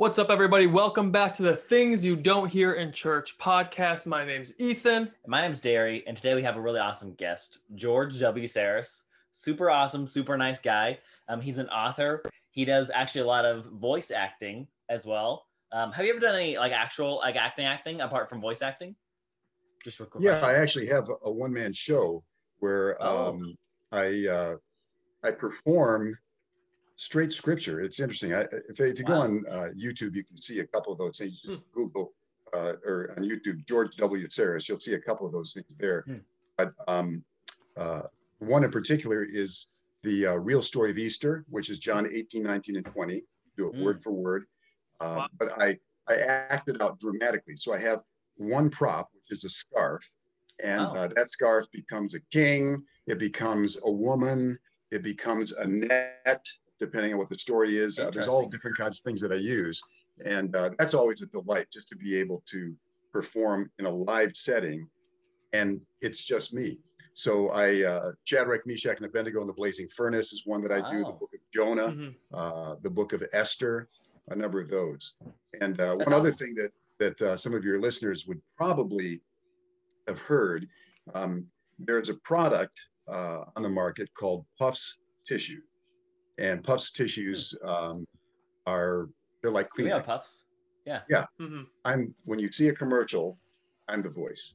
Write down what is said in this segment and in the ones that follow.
What's up, everybody? Welcome back to the Things You Don't Hear in Church podcast. My name's Ethan. My name's Derry, and today we have a really awesome guest, George W. Sarris. Super awesome, super nice guy. Um, he's an author. He does actually a lot of voice acting as well. Um, have you ever done any like actual like acting acting apart from voice acting? Just real yeah, I actually have a one man show where Oh. um, I uh, I perform straight scripture. It's interesting. I, if, if you go on uh, YouTube, you can see a couple of those things. Just Google uh, or on YouTube George W. Sarris. You'll see a couple of those things there. Hmm. But um, uh, one in particular is the uh, real story of Easter, which is John 18, 19, and 20. Do it Hmm. word for word. Uh, Wow. But I I acted out dramatically. So I have one prop, which is a scarf, and Oh. uh, that scarf becomes a king. It becomes a woman. It becomes a net, depending on what the story is. Uh, there's all different kinds of things that I use, and uh, that's always a delight just to be able to perform in a live setting, and it's just me. So I, uh, Shadrach, Meshach, and Abednego in the Blazing Furnace is one that I do. The Book of Jonah, Mhm. uh, the Book of Esther, a number of those. And uh, one other thing that that uh, some of your listeners would probably have heard, um, there's a product uh, on the market called Puffs Tissue, and Puffs tissues um, are they're like We have Yeah. puffs. Mhm. I'm when you see a commercial, I'm the voice.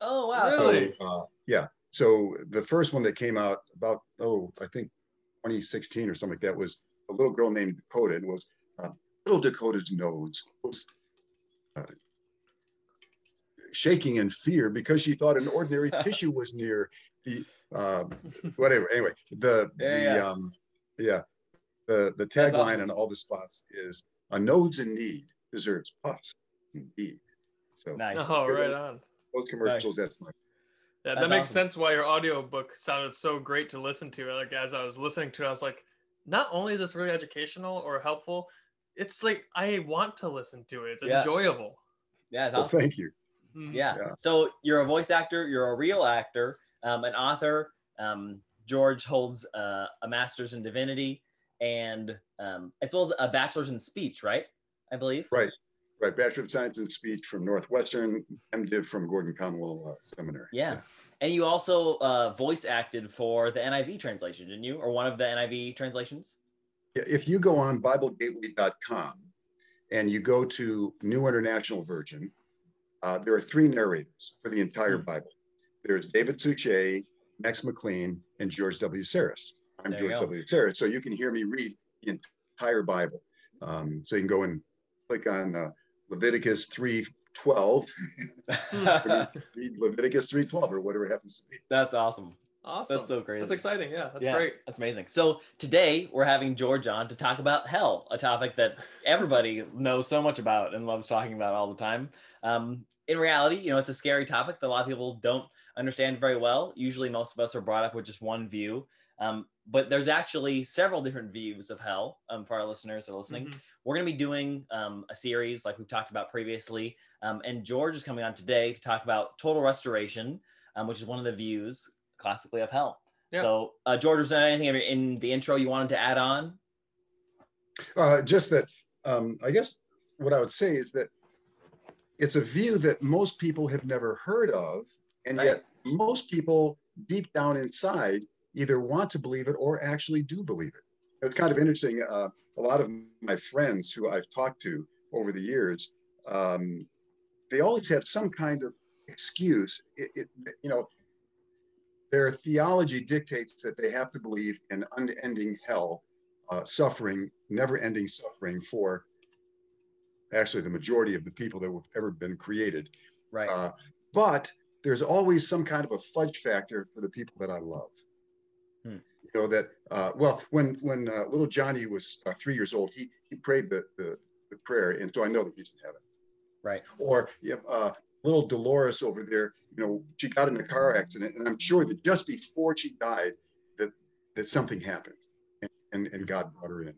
Oh wow! Really? Really? So, uh, yeah. So the first one that came out about oh I think 2016 or something like that was a little girl named Dakota and was uh, little Dakota's nose was uh, shaking in fear because she thought an ordinary tissue was near the uh, whatever. Anyway, the Yeah, the yeah. um yeah the the tagline awesome. on all the spots is a node's in need deserves puffs indeed. So nice. Oh, right ones. on. those commercials that's my Yeah, that That's makes awesome. sense why your audiobook sounded so great to listen to. Like as I was listening to it, I was like, not only is this really educational or helpful, it's like I want to listen to it. It's Yeah. enjoyable. Yeah, it's well, thank you. Mhm. Yeah. Yeah. So you're a voice actor. You're a real actor. Um, an author. Um, George holds uh, a master's in divinity and um, as well as a bachelor's in speech, right? I believe. Right. Right, Bachelor of Science in Speech from Northwestern, MDiv from Gordon Conwell uh, Seminary. Yeah. And you also uh, voice acted for the NIV translation, didn't you? Or one of the NIV translations? Yeah, If you go on BibleGateway.com and you go to New International Version, uh, there are three narrators for the entire Hmm. Bible. There's David Suchet, Max McLean, and George W. Sarris. I'm There George. W. Sarris, so you can hear me read the entire Bible. Um, so you can go and click on uh, Leviticus 3:12, read Leviticus 3:12 or whatever it happens to be. That's awesome. Awesome. That's so crazy. That's exciting. Yeah, that's yeah, great. That's amazing. So today we're having George on to talk about hell, a topic that everybody knows so much about and loves talking about all the time. Um, in reality, you know, it's a scary topic that a lot of people don't understand very well. Usually, most of us are brought up with just one view. Um, but there's actually several different views of hell um, for our listeners that are listening. Mhm. We're going to be doing um, a series like we've talked about previously. Um, and George is coming on today to talk about total restoration, um, which is one of the views classically of hell. Yeah. So, uh, George, was there anything in the intro you wanted to add on? Uh, just that, um, I guess what I would say is that it's a view that most people have never heard of, and Right. yet most people deep down inside either want to believe it or actually do believe it. It's kind of interesting. Uh, a lot of my friends who I've talked to over the years, um, they always have some kind of excuse. It, it, you know, their theology dictates that they have to believe in unending hell uh, suffering, never ending suffering for actually the majority of the people that have ever been created. Right. Uh, but there's always some kind of a fudge factor for the people that I love. Hmm. You know that uh, well when when uh, little Johnny was uh, three years old, he he prayed the, the the prayer, and so I know that he's in heaven. right. Or yeah, uh, little Dolores over there, you know, she got in a car accident, and I'm sure that just before she died, that that something happened, and, and, and God brought her in.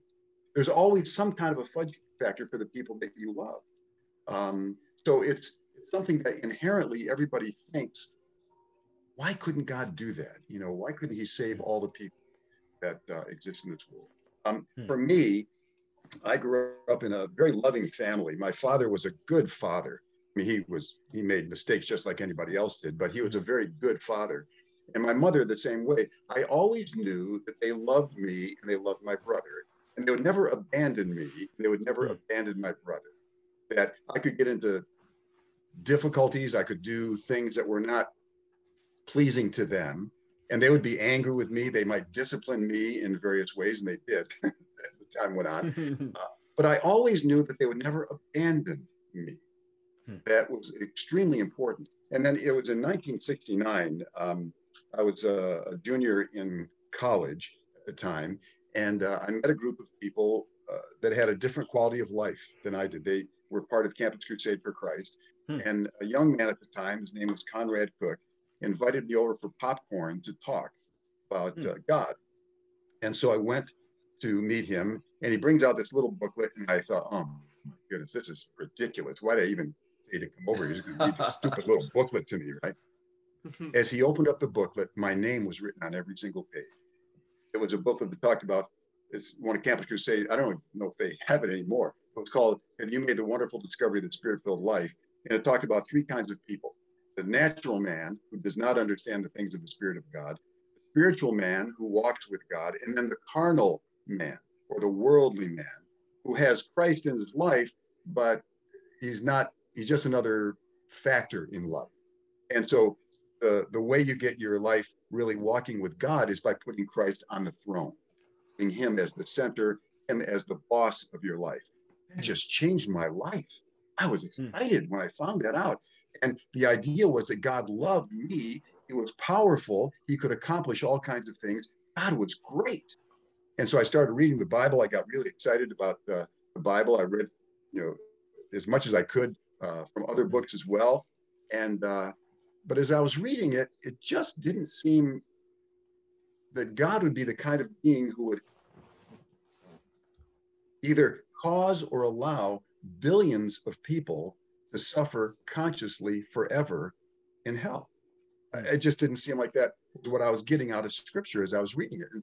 There's always some kind of a fudge factor for the people that you love. Um, so it's it's something that inherently everybody thinks, why couldn't God do that? You know, why couldn't He save all the people that uh, exist in this world? Um, Hmm. For me, I grew up in a very loving family. My father was a good father. I mean, he was he made mistakes just like anybody else did, but he was a very good father. And my mother the same way. I always knew that they loved me and they loved my brother, and they would never abandon me. They would never abandon my brother. That I could get into difficulties, I could do things that were not pleasing to them, and they would be angry with me. They might discipline me in various ways, and they did as the time went on. uh, but I always knew that they would never abandon me. Hmm. That was extremely important. And then it was in 1969. Um, I was a, a, junior in college at the time, and uh, I met a group of people uh, that had a different quality of life than I did. They were part of Campus Crusade for Christ. Hmm. And a young man at the time, his name was Conrad Cook, invited me over for popcorn to talk about hmm. uh, God. And so I went to meet him, and he brings out this little booklet, and I thought, oh my goodness, this is ridiculous. Why did I even say to come over? He's going to read this stupid little booklet to me, right? As he opened up the booklet, my name was written on every single page. It was a booklet that talked about it's one of Campus Crusade. I don't know if they have it anymore. It was called "Have You Made the Wonderful Discovery of the Spirit-Filled Life?" And it talked about three kinds of people: the natural man who does not understand the things of the Spirit of God, the spiritual man who walks with God, and then the carnal man or the worldly man who has Christ in his life, but he's not. He's just another factor in life. And so the, the way you get your life really walking with God is by putting Christ on the throne, putting him as the center, him as the boss of your life. That just changed my life. I was hmm. excited when I found that out. And the idea was that God loved me. He was powerful. He could accomplish all kinds of things. God was great. And so I started reading the Bible. I got really excited about uh, the Bible. I read, you know, as much as I could uh, from other books as well. And uh, but as I was reading it, it just didn't seem that God would be the kind of being who would either cause or allow billions of people to suffer consciously forever in hell. It just didn't seem like that was what I was getting out of scripture as I was reading it.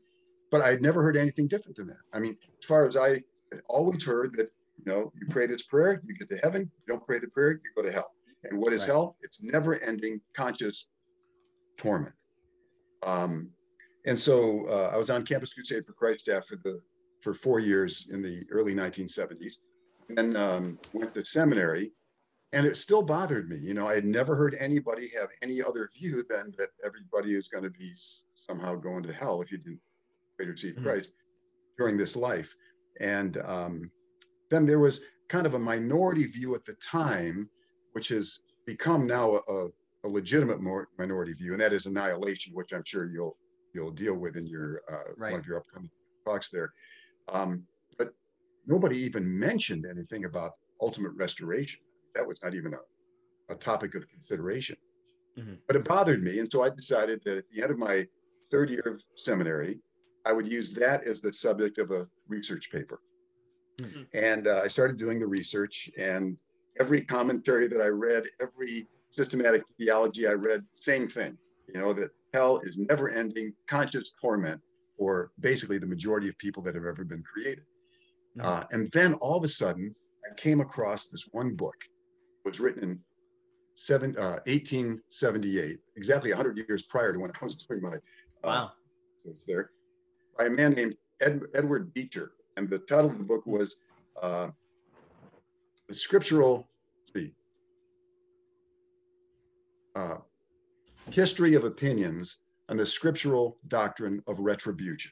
But I had never heard anything different than that. I mean, as far as I always heard that, you know, you pray this prayer, you get to heaven. You don't pray the prayer, you go to hell. And what is right. hell? It's never ending conscious torment. Um, and so uh, I was on Campus Crusade for Christ staff for the for four years in the early 1970s, and um, went to seminary, and it still bothered me. You know, I had never heard anybody have any other view than that everybody is going to be somehow going to hell if you didn't pray to receive mm-hmm. Christ during this life. And um, then there was kind of a minority view at the time which has become now a, a legitimate minority view, and that is annihilation, which I'm sure you'll you'll deal with in your uh, right. one of your upcoming talks there. Um, but nobody even mentioned anything about ultimate restoration. That was not even a, a topic of consideration. Mm-hmm. But it bothered me, and so I decided that at the end of my third year of seminary, I would use that as the subject of a research paper. Mm-hmm. And uh, I started doing the research, and every commentary that I read, every systematic theology I read, same thing, you know, that hell is never ending conscious torment for basically the majority of people that have ever been created. Mm-hmm. Uh, and then all of a sudden, I came across this one book. It was written in seven, uh, 1878, exactly 100 years prior to when I was doing my. Uh, wow. there, by a man named Ed, Edward Beecher. And the title of the book was uh, the scriptural the uh, history of opinions and the scriptural doctrine of retribution.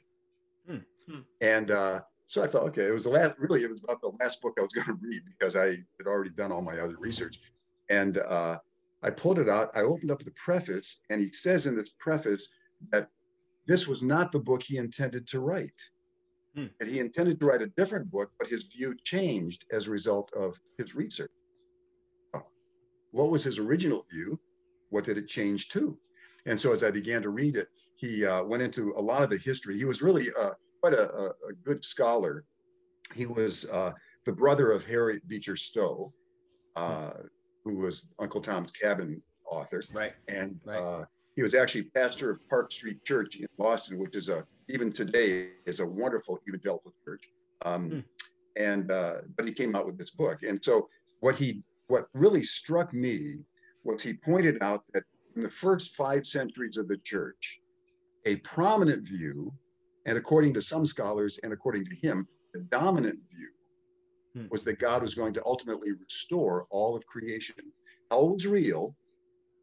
Hmm. Hmm. And uh, so I thought, okay, it was the last, really, it was about the last book I was going to read because I had already done all my other research. And uh, I pulled it out, I opened up the preface, and he says in this preface that this was not the book he intended to write. Hmm. And he intended to write a different book, but his view changed as a result of his research. What was his original view? What did it change to? And so as I began to read it, he uh, went into a lot of the history. He was really uh, quite a, a, good scholar. He was uh, the brother of Harriet Beecher Stowe, uh, who was Uncle Tom's Cabin author. Right. And right. Uh, he was actually pastor of Park Street Church in Boston, which is a even today is a wonderful evangelical church. Um, mm. and uh, but he came out with this book. And so what he what really struck me was he pointed out that in the first five centuries of the church, a prominent view, and according to some scholars and according to him, the dominant view hmm. was that God was going to ultimately restore all of creation. Hell was real,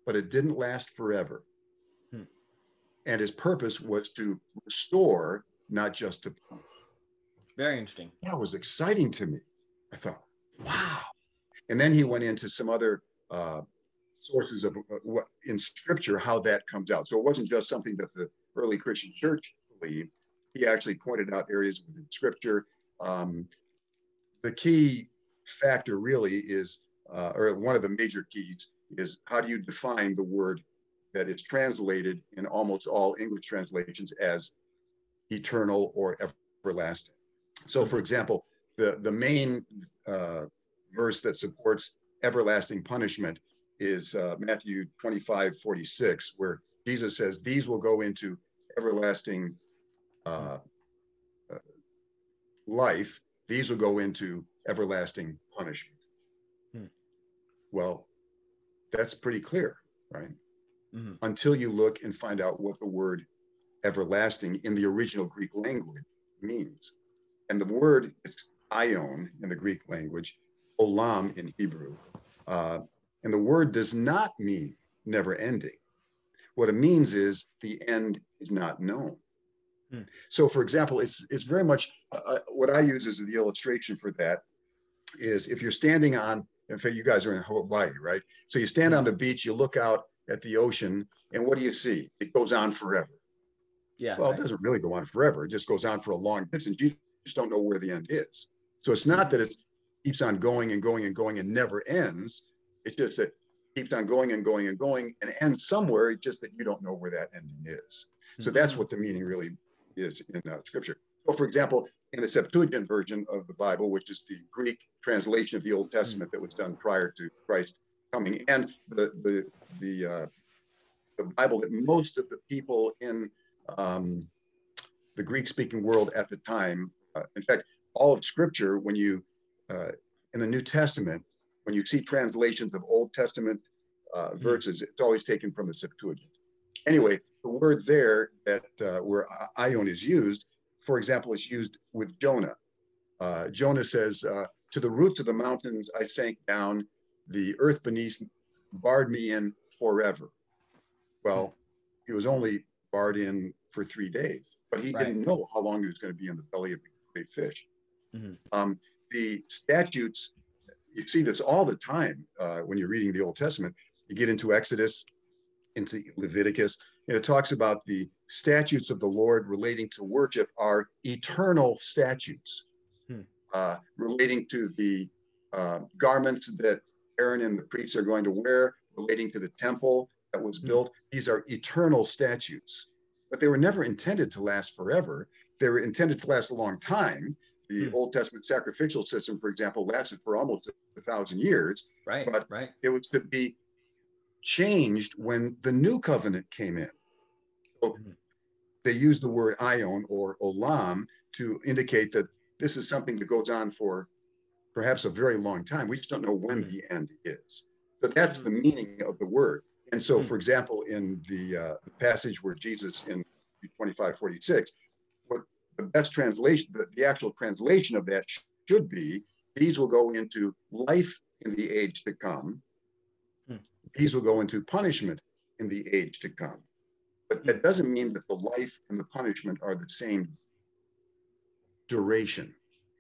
but it didn't last forever. And his purpose was to restore, not just to. Very interesting. That was exciting to me. I thought, wow. And then he went into some other uh, sources of uh, what in scripture how that comes out. So it wasn't just something that the early Christian church believed. He actually pointed out areas within scripture. Um, the key factor really is, uh, or one of the major keys is how do you define the word that is translated in almost all English translations as eternal or everlasting. So, for example, the, the main uh, verse that supports everlasting punishment is uh, Matthew 25, 46, where Jesus says, These will go into everlasting uh, uh, life, these will go into everlasting punishment. Hmm. Well, that's pretty clear, right? Mm-hmm. Until you look and find out what the word everlasting in the original Greek language means. And the word is aion in the Greek language, olam in Hebrew. Uh, and the word does not mean never ending. What it means is the end is not known. Hmm. So, for example, it's it's very much uh, uh, what I use as the illustration for that is if you're standing on, in fact, you guys are in Hawaii, right? So you stand on the beach, you look out at the ocean, and what do you see? It goes on forever. Yeah. Well, right. it doesn't really go on forever. It just goes on for a long distance. You just don't know where the end is. So it's not that it keeps on going and going and going and never ends. It's just that keeps on going and going and going and ends somewhere. It's just that you don't know where that ending is. So that's mm-hmm. what the meaning really is in uh, scripture. So, for example, in the Septuagint version of the Bible, which is the Greek translation of the Old Testament that was done prior to Christ coming, and the the the uh, the Bible that most of the people in um, the Greek-speaking world at the time, uh, in fact, all of Scripture, when you uh, in the New Testament, when you see translations of Old Testament uh, hmm. verses, it's always taken from the Septuagint. Anyway, the word there that uh, where aion is used, for example, is used with Jonah. Uh, Jonah says, uh, "To the roots of the mountains I sank down; the earth beneath barred me in forever." Well, he was only barred in for three days, but he right. didn't know how long he was going to be in the belly of the great fish. Mm-hmm. Um, the statutes you see this all the time uh, when you're reading the Old Testament. You get into Exodus, into Leviticus, and it talks about the statutes of the Lord relating to worship are eternal statutes, hmm. uh, relating to the uh, garments that Aaron and the priests are going to wear, relating to the temple that was hmm. built. These are eternal statutes, but they were never intended to last forever. They were intended to last a long time the hmm. Old Testament sacrificial system, for example, lasted for almost a thousand years. Right. But right. it was to be changed when the new covenant came in. So mm-hmm. they use the word aion or olam to indicate that this is something that goes on for perhaps a very long time. We just don't know when the end is. But that's the meaning of the word. And so, hmm. for example, in the, uh, the passage where Jesus in 25, 46, what the best translation, the, the actual translation of that should be these will go into life in the age to come. Hmm. These will go into punishment in the age to come. But that doesn't mean that the life and the punishment are the same duration.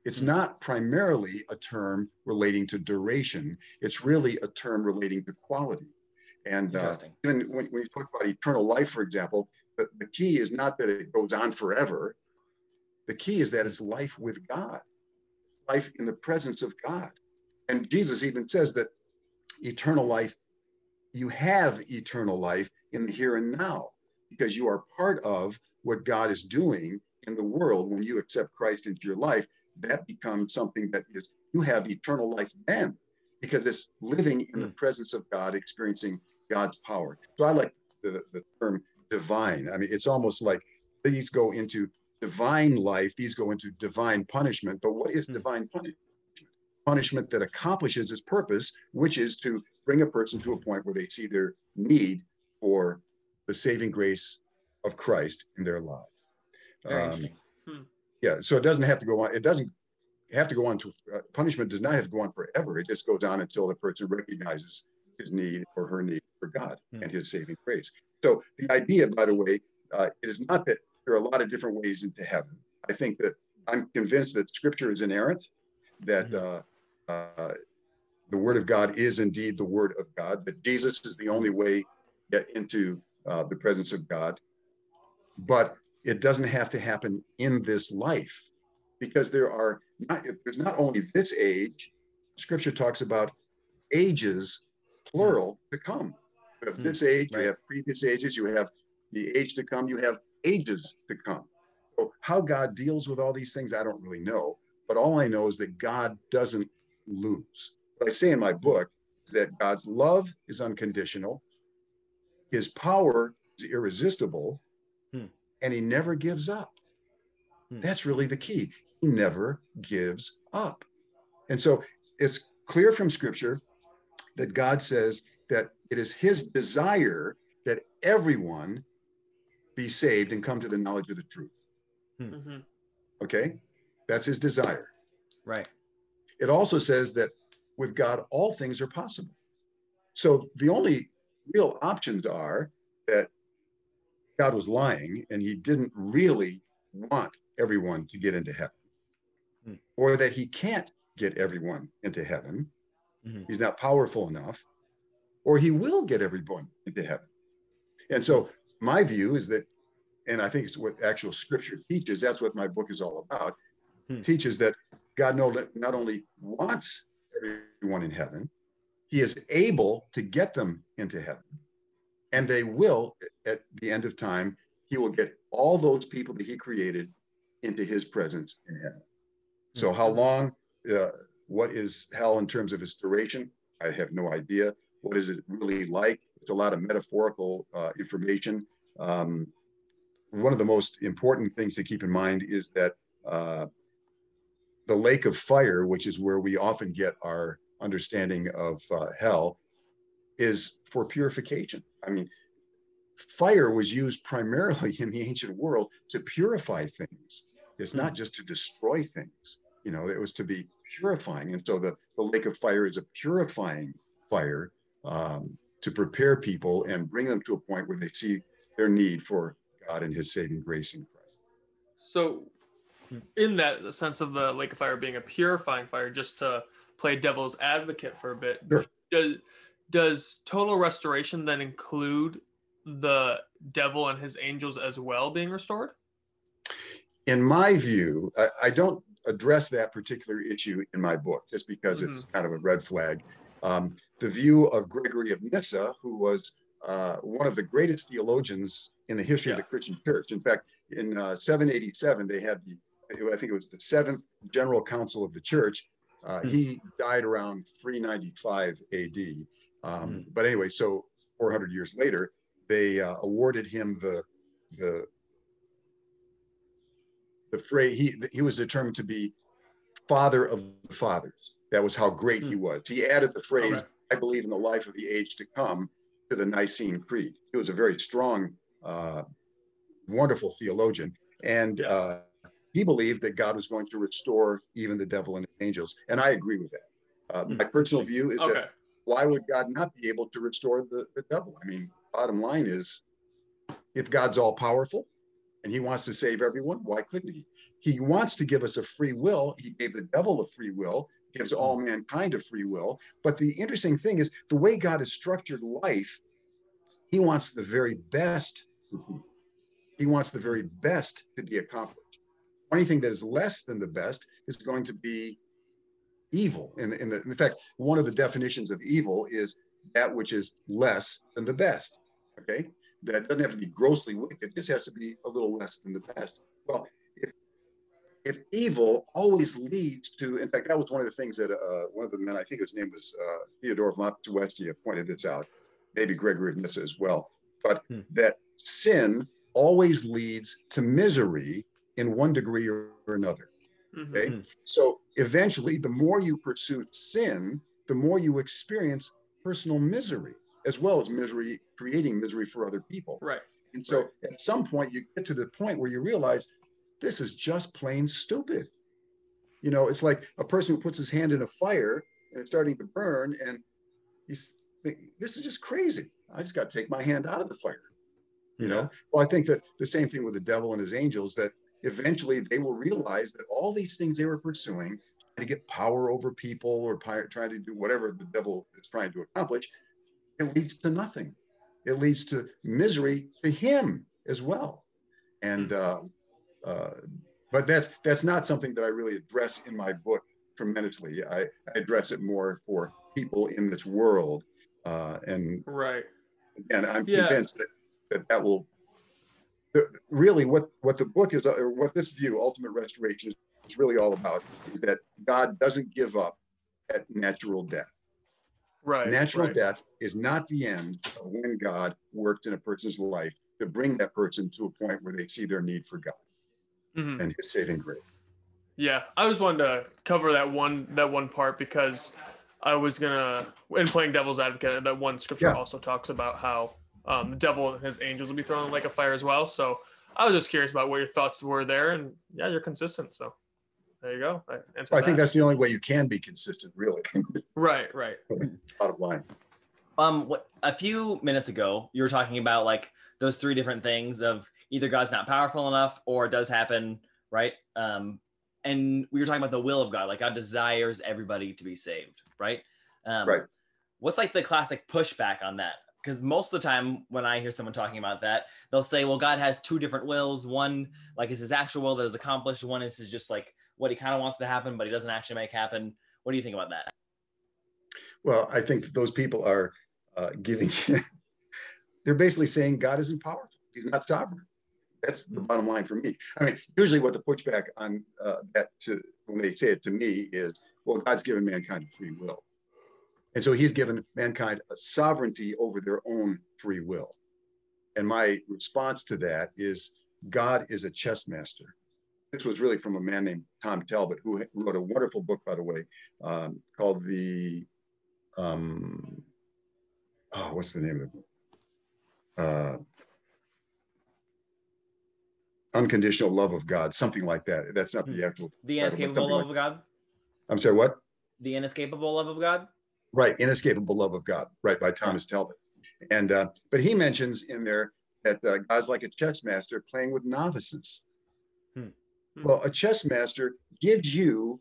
It's not primarily a term relating to duration, it's really a term relating to quality. And uh, even when, when you talk about eternal life, for example, the, the key is not that it goes on forever, the key is that it's life with God, life in the presence of God. And Jesus even says that eternal life, you have eternal life in the here and now because you are part of what God is doing in the world when you accept Christ into your life. That becomes something that is, you have eternal life then because it's living in the hmm. presence of God, experiencing God's power. So I like the, the term divine. I mean, it's almost like these go into divine life, these go into divine punishment. But what is Hmm. divine punishment? Punishment that accomplishes its purpose, which is to bring a person to a point where they see their need for the saving grace of Christ in their lives. Um. Yeah, so it doesn't have to go on. It doesn't have to go on to uh, punishment. Does not have to go on forever. It just goes on until the person recognizes his need or her need for God Hmm. and His saving grace. So the idea, by the way, uh, is not that there are a lot of different ways into heaven. I think that I'm convinced that Scripture is inerrant, that uh, uh, the Word of God is indeed the Word of God, that Jesus is the only way get into uh, the presence of God, but it doesn't have to happen in this life because there are not there's not only this age scripture talks about ages plural to come. You have Hmm, this age right. you have previous ages you have the age to come you have ages to come. So how god deals with all these things i don't really know but all i know is that god doesn't lose. What i say in my book is that god's love is unconditional his power is irresistible Hmm. And he never gives up Hmm. that's really the key he never gives up and so it's clear from scripture that god says that it is his desire that everyone be saved and come to the knowledge of the truth Mhm. okay that's his desire Right. it also says that with God, all things are possible. So the only real options are that God was lying and he didn't really want everyone to get into heaven, Hmm. or that he can't get everyone into heaven. Mhm. He's not powerful enough, or he will get everyone into heaven. And so my view is that, and I think it's what actual scripture teaches, that's what my book is all about, Hmm. teaches that God not only wants everyone in heaven, he is able to get them into heaven. And they will, at the end of time, he will get all those people that he created into his presence in heaven. So, how long, uh, what is hell in terms of its duration? I have no idea. What is it really like? It's a lot of metaphorical uh, information. Um, one of the most important things to keep in mind is that uh, the lake of fire, which is where we often get our understanding of uh, hell, is for purification. I mean, fire was used primarily in the ancient world to purify things. It's not just to destroy things. You know, it was to be purifying. And so the, the lake of fire is a purifying fire um, to prepare people and bring them to a point where they see their need for God and his saving grace in Christ. So, in that sense of the lake of fire being a purifying fire, just to play devil's advocate for a bit, Sure. does does total restoration then include the devil and his angels as well being restored? in my view, I, I don't address that particular issue in my book just because it's kind of a red flag. Um, the view of Gregory of Nyssa, who was uh, one of the greatest theologians in the history of the Christian church. In fact, in uh, 787, they had the, I think it was the seventh general council of the church. Uh, Hmm. He died around 395 AD. Um, But anyway, so 400 years later, they uh, awarded him the the the phrase he he was determined to be father of the fathers. That was how great he was. He added the phrase Okay. "I believe in the life of the age to come" to the Nicene Creed. He was a very strong, uh, wonderful theologian, and Yeah. uh, he believed that God was going to restore even the devil and angels. And I agree with that. Uh, my personal view is Okay. that why would God not be able to restore the, the devil? I mean, bottom line is if God's all powerful and he wants to save everyone, why couldn't he? He wants to give us a free will. He gave the devil a free will, gives all mm-hmm. mankind a free will. But the interesting thing is the way God has structured life, he wants the very best. He wants the very best to be accomplished. Anything that is less than the best is going to be evil. In, in, the, in fact, one of the definitions of evil is that which is less than the best. Okay, that doesn't have to be grossly wicked; it just has to be a little less than the best. Well, if if evil always leads to, in fact, that was one of the things that uh, one of the men, I think his name was uh, Theodore of Mopsuestia, pointed this out. Maybe Gregory of Nyssa as well, but Hmm. that sin always leads to misery in one degree or another. Mhm. Okay. Mhm. So eventually, the more you pursue sin, the more you experience personal misery, as well as misery, creating misery for other people. Right. And so Right. at some point, you get to the point where you realize this is just plain stupid. You know, it's like a person who puts his hand in a fire and it's starting to burn, and you think, this is just crazy. I just got to take my hand out of the fire. You know, well, I think that the same thing with the devil and his angels, that eventually they will realize that all these things they were pursuing to get power over people or trying to do whatever the devil is trying to accomplish, it leads to nothing. It leads to misery to him as well. And uh, uh, but that's that's not something that I really address in my book tremendously. I, I address it more for people in this world. Uh, and Right. again, I'm Yeah. convinced that that, that will the, really what what the book is or what this view, ultimate restoration, is really all about is that God doesn't give up at natural death. Right. Natural right. death is not the end of when God worked in a person's life to bring that person to a point where they see their need for God Mhm. and His saving grace. Yeah, I just wanted to cover that one that one part because I was gonna in playing devil's advocate. That one scripture Yeah. also talks about how um, the devil and his angels will be thrown in like a fire as well. So I was just curious about what your thoughts were there, and yeah, you're consistent. So there you go. I, answered I think that. that's the only way you can be consistent, really. right, right. Bottom line. Um, what, a few minutes ago, you were talking about like those three different things of either God's not powerful enough or it does happen, right? Um, and we were talking about the will of God, like God desires everybody to be saved, right? Um, Right. What's like the classic pushback on that? Because most of the time, when I hear someone talking about that, they'll say, "Well, God has two different wills. One like is His actual will that is accomplished. One is his just like what He kind of wants to happen, but He doesn't actually make happen." What do you think about that? Well, I think those people are uh, giving, they're basically saying God isn't powerful. He's not sovereign. That's the bottom line for me. I mean, usually what the pushback on uh, that to when they say it to me is, well, God's given mankind free will. And so he's given mankind a sovereignty over their own free will. And my response to that is God is a chess master. This was really from a man named Tom Talbott, who wrote a wonderful book, by the way, um, called the um, oh, what's the name of the book? Uh, Unconditional Love of God, something like that. That's not the actual. The inescapable love like- of God. I'm sorry, what? The inescapable love of God. Right, Inescapable Love of God, right, by Thomas Talbott. And uh, but he mentions in there that uh, God's like a chess master playing with novices. Hmm. Well, a chess master gives you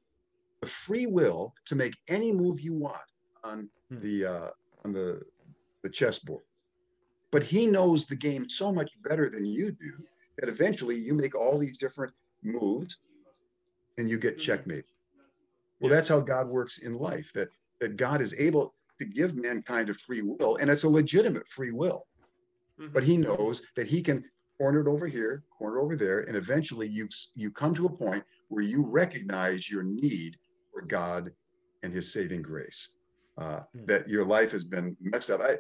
the free will to make any move you want on Hmm. the uh, on the the chessboard. But he knows the game so much better than you do that eventually you make all these different moves and you get Mhm. checkmate. Well, Yeah. that's how God works in life. That that God is able to give mankind a free will, and it's a legitimate free will. Mhm. But He knows that He can corner it over here, corner over there, and eventually you you come to a point where you recognize your need for God and His saving grace. Uh, Hmm. that your life has been messed up. I,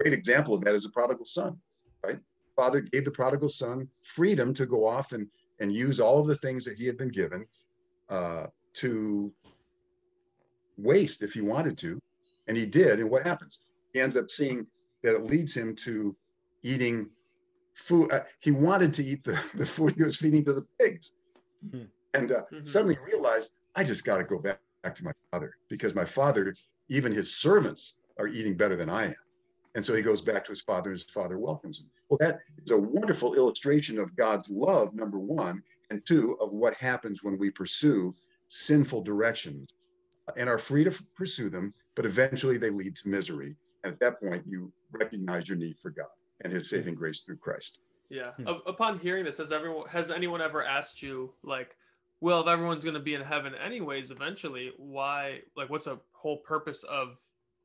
great example of that is a prodigal son, right? Father gave the prodigal son freedom to go off and and use all of the things that he had been given uh, to waste if he wanted to, and he did. And what happens? He ends up seeing that it leads him to eating food. Uh, he wanted to eat the, the food he was feeding to the pigs, Mhm. and uh, Mhm. suddenly realized I just got to go back, back to my father because my father, even his servants, are eating better than I am. And so he goes back to his father, and his father welcomes him. Well, that is a wonderful illustration of God's love, number one, and two, of what happens when we pursue sinful directions and are free to pursue them, but eventually they lead to misery. And at that point, you recognize your need for God and his saving grace through Christ. Yeah. Hmm. Upon hearing this, has everyone has anyone ever asked you like, well, if everyone's going to be in heaven anyways, eventually, why? Like, what's the whole purpose of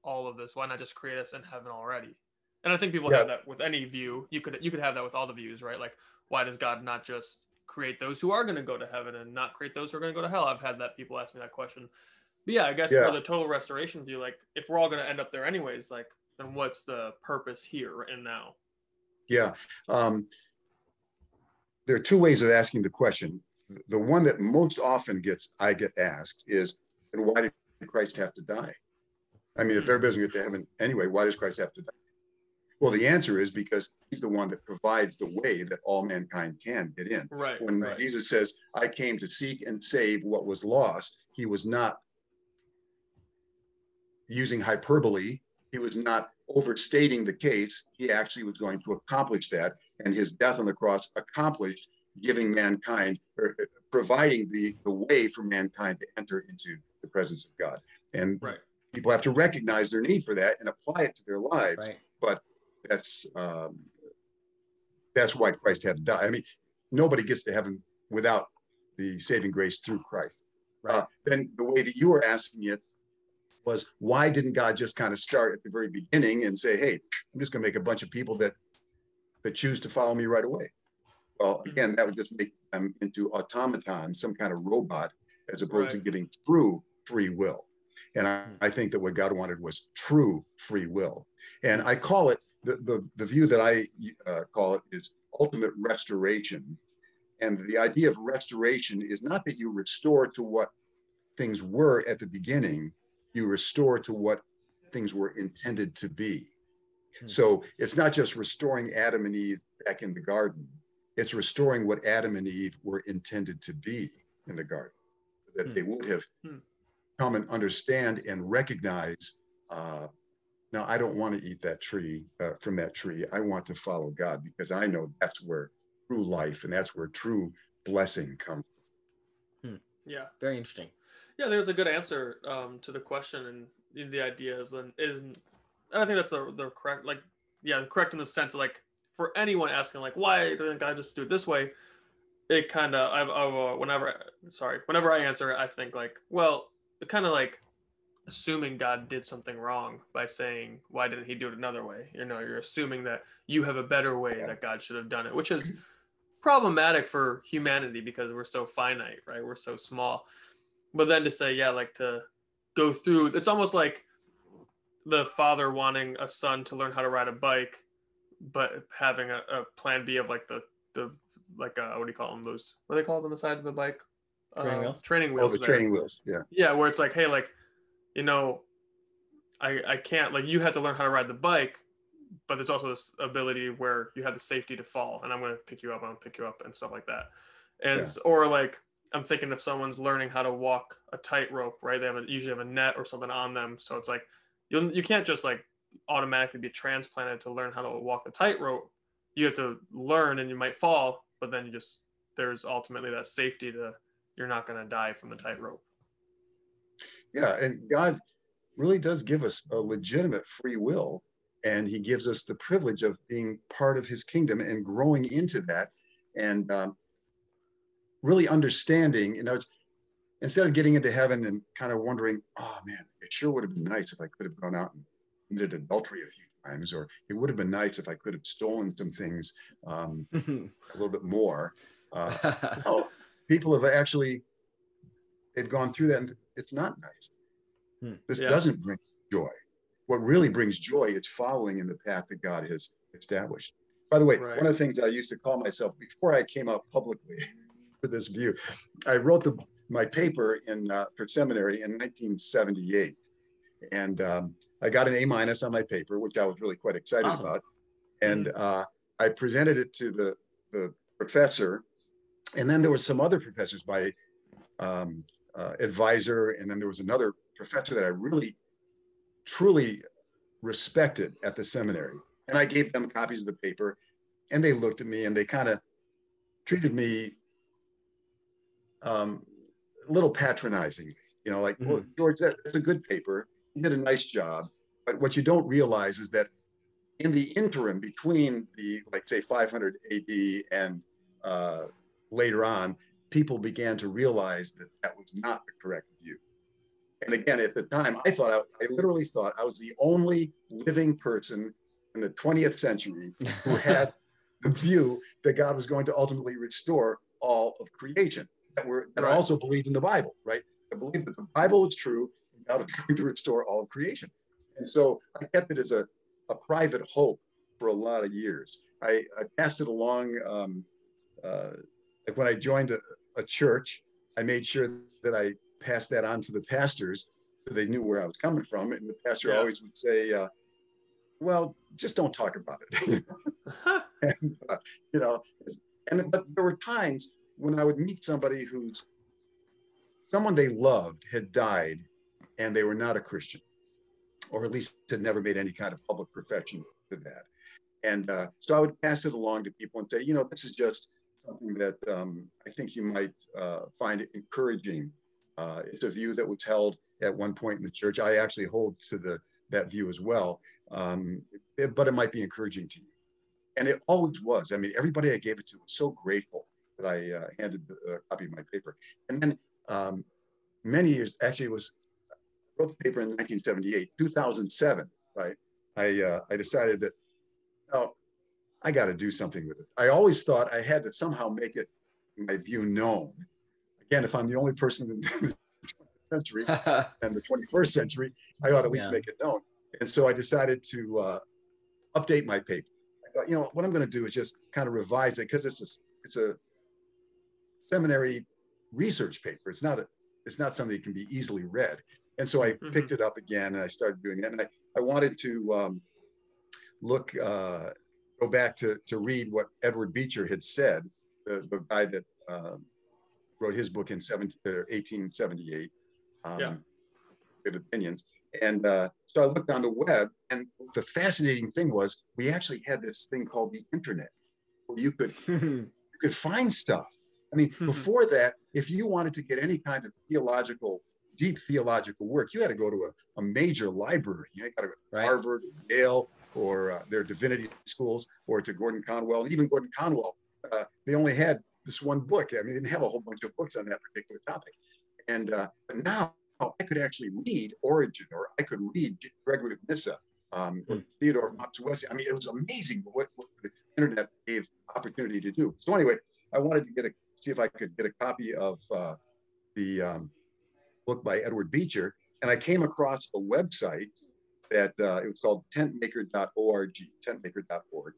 all of this? Why not just create us in heaven already? And I think people Yeah. have that with any view. You could you could have that with all the views, right? Like, why does God not just create those who are going to go to heaven and not create those who are going to go to hell? I've had that people ask me that question. But yeah, I guess Yeah. for the total restoration view, like, if we're all going to end up there anyways, like, then what's the purpose here and now? Yeah. Um, there are two ways of asking the question. The one that most often gets I get asked is, and why did Christ have to die? I mean, if everybody's going to get to heaven anyway, why does Christ have to die? Well, the answer is because he's the one that provides the way that all mankind can get in. Right. When Right. Jesus says, I came to seek and save what was lost, he was not using hyperbole. He was not overstating the case. He actually was going to accomplish that. And his death on the cross accomplished giving mankind, or uh, providing the, the way for mankind to enter into the presence of God. And Right. people have to recognize their need for that and apply it to their lives Right. that's um, that's why Christ had to die. I mean, nobody gets to heaven without the saving grace through Christ. Right. Uh, then the way that you were asking it was, why didn't God just kind of start at the very beginning and say, "Hey, I'm just going to make a bunch of people that that choose to follow me right away"? Well, again, that would just make them into automatons, some kind of robot, as opposed to giving true free will. And I, I think that what God wanted was true free will. And I call it the, the, the view that I uh, call it is ultimate restoration. And the idea of restoration is not that you restore to what things were at the beginning, you restore to what things were intended to be. Hmm. So it's not just restoring Adam and Eve back in the garden, it's restoring what Adam and Eve were intended to be in the garden, that Hmm. they would have Hmm. come and understand and recognize uh, now i don't want to eat that tree uh, from that tree i want to follow god because i know that's where true life and that's where true blessing comes Yeah. Very interesting. Yeah, I think it's a good answer um, to the question, and the idea is, and is, and I think that's the the correct, like, yeah, correct in the sense of like for anyone asking like, why didn't God just do it this way? It kind of, I've, I've uh, whenever, sorry, whenever I answer, it, I think like, well, kind of like assuming God did something wrong by saying, why didn't He do it another way? You know, you're assuming that you have a better way Yeah. that God should have done it, which is problematic for humanity because we're so finite, right? We're so small but then to say yeah like to go through it's almost like the father wanting a son to learn how to ride a bike but having a, a plan b of like the the like uh what do you call them those what do they called on the sides of the bike Training Uh, wheels? training wheels oh the there. training wheels yeah yeah where it's like hey like you know i i can't like you have to learn how to ride the bike but there's also this ability where you have the safety to fall and i'm going to pick you up i'm going to pick you up and stuff like that and Yeah. or like i'm thinking if someone's learning how to walk a tightrope right? They have a, usually have a net or something on them. So it's like you you can't just like automatically be transplanted to learn how to walk a tightrope. You have to learn and you might fall but then you just there's ultimately that safety to you're not going to die from the tightrope. Yeah and god really does give us a legitimate free will and he gives us the privilege of being part of his kingdom and growing into that. And um, really understanding you know it's instead of getting into heaven and kind of wondering oh man it sure would have been nice if i could have gone out and committed adultery a few times or it would have been nice if i could have stolen some things um, a little bit more uh, oh, people have actually they've gone through that and it's not nice Hmm. this Yeah. doesn't bring joy what really brings joy is following in the path that god has established by the way Right. one of the things i used to call myself before i came out publicly with this view. I wrote the, my paper in uh, for seminary in 1978 and um, i got an a minus on my paper which i was really quite excited Awesome. about. And uh, i presented it to the the professor. And then there were some other professors by um, uh, advisor and then there was another professor that i really truly respected at the seminary. And i gave them copies of the paper and they looked at me and they kind of treated me um, a little patronizingly you know like well george that, that's a good paper you did a nice job but what you don't realize is that in the interim between the like say 500 AD and uh, later on, people began to realize that that was not the correct view. And again, at the time, I thought I, I literally thought I was the only living person in the 20th century who had the view that God was going to ultimately restore all of creation. That were that Right. also believed in the Bible, right? I believed that the Bible was true and God was going to restore all of creation. And so I kept it as a, a private hope for a lot of years. I, I passed it along um, uh, like when I joined a, a church, I made sure that I passed that on to the pastors so they knew where I was coming from. And the pastor Yeah. always would say, uh, well, just don't talk about it. and, uh, you know, and but there were times when I would meet somebody who's someone they loved had died and they were not a Christian, or at least had never made any kind of public profession to that. And uh, so I would pass it along to people and say, you know, this is just something that um, I think you might uh, find encouraging. Uh, it's a view that was held at one point in the church. I actually hold to the that view as well, um, it- but it might be encouraging to you. And it always was. I mean, everybody I gave it to was so grateful that I uh, handed the uh, copy of my paper. And then um, many years, actually, it was I wrote the paper in 1978, 2007. Right, I uh, I decided that no, I got to do something with it. I always thought I had to somehow make it my view known. Again, if I'm the only person in the 20th century and the 21st century, I ought at least Yeah. make it known. And so I decided to uh, update my paper. I thought, you know, what I'm going to do is just kind of revise it because it's a, it's a seminary research paper. It's not a, it's not something that can be easily read. And so I Mhm. picked it up again and I started doing that. And I, I wanted to um, look, uh, go back to, to read what Edward Beecher had said, the, the guy that um, wrote his book in 17, or 1878, um, Yeah. with opinions. And uh, so I looked on the web, and the fascinating thing was we actually had this thing called the internet, where you could you could find stuff. I mean, Mhm. before that, if you wanted to get any kind of theological, deep theological work, you had to go to a, a major library. You got to go to right. Harvard, Yale, or uh, their divinity schools, or to Gordon Conwell. And even Gordon Conwell, uh, they only had this one book. I mean, they didn't have a whole bunch of books on that particular topic. And uh, now I could actually read Origen, or I could read Gregory of Nyssa, um, or Hmm. Theodore of Mopsuestia. I mean, it was amazing what, what the internet gave opportunity to do. So anyway, I wanted to get a see if I could get a copy of uh, the um, book by Edward Beecher, and I came across a website that uh, it was called tentmaker.org, tentmaker.org,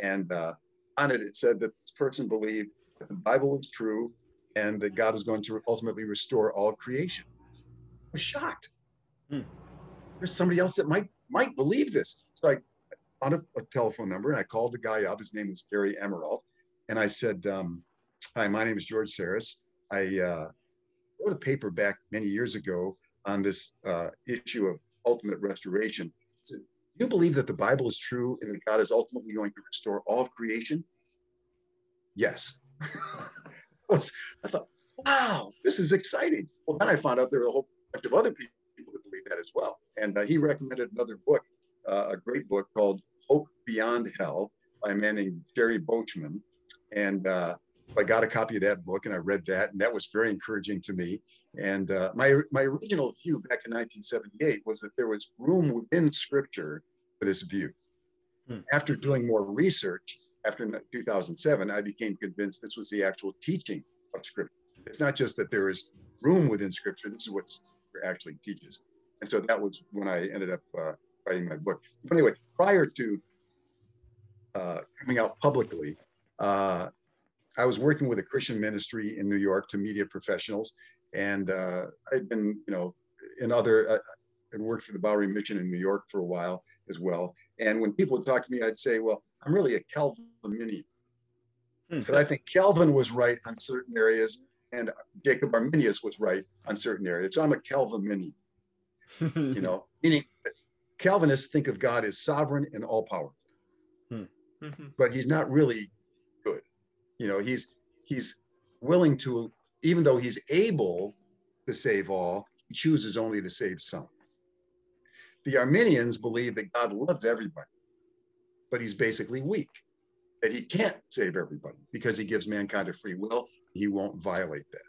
and uh, on it it said that this person believed that the Bible was true and that God was going to ultimately restore all creation. I was shocked. Hmm. There's somebody else that might might believe this. So I found a, a telephone number and I called the guy up. His name was Gary Amirault, and I said, um, "Hi, my name is George Sarris. I uh, wrote a paper back many years ago on this uh, issue of ultimate restoration. Do you believe that the Bible is true and that God is ultimately going to restore all of creation? Yes. I thought, wow, this is exciting. Well, then I found out there were a whole bunch of other people that believe that as well. And uh, he recommended another book, uh, a great book called Hope Beyond Hell by a man named Gerry Beauchemin. And uh, I got a copy of that book and I read that, and that was very encouraging to me. And uh, my my original view back in 1978 was that there was room within Scripture for this view. Hmm. After doing more research, after 2007, I became convinced this was the actual teaching of Scripture. It's not just that there is room within Scripture. This is what Scripture actually teaches. And so that was when I ended up uh, writing my book. But anyway, prior to uh, coming out publicly, uh, I was working with a Christian ministry in New York to media professionals, and uh, I'd been, you know, in other, I'd worked for the Bowery Mission in New York for a while as well. And when people would talk to me, I'd say, "Well, I'm really a Calvinian, Hmm. but I think Calvin was right on certain areas, and Jacob Arminius was right on certain areas. So I'm a Calvinian, you know, meaning Calvinists think of God as sovereign and all powerful Mhm. but he's not really. You know, he's he's willing to, even though he's able to save all, he chooses only to save some. The Arminians believe that God loves everybody, but he's basically weak, that he can't save everybody because he gives mankind a free will. He won't violate that.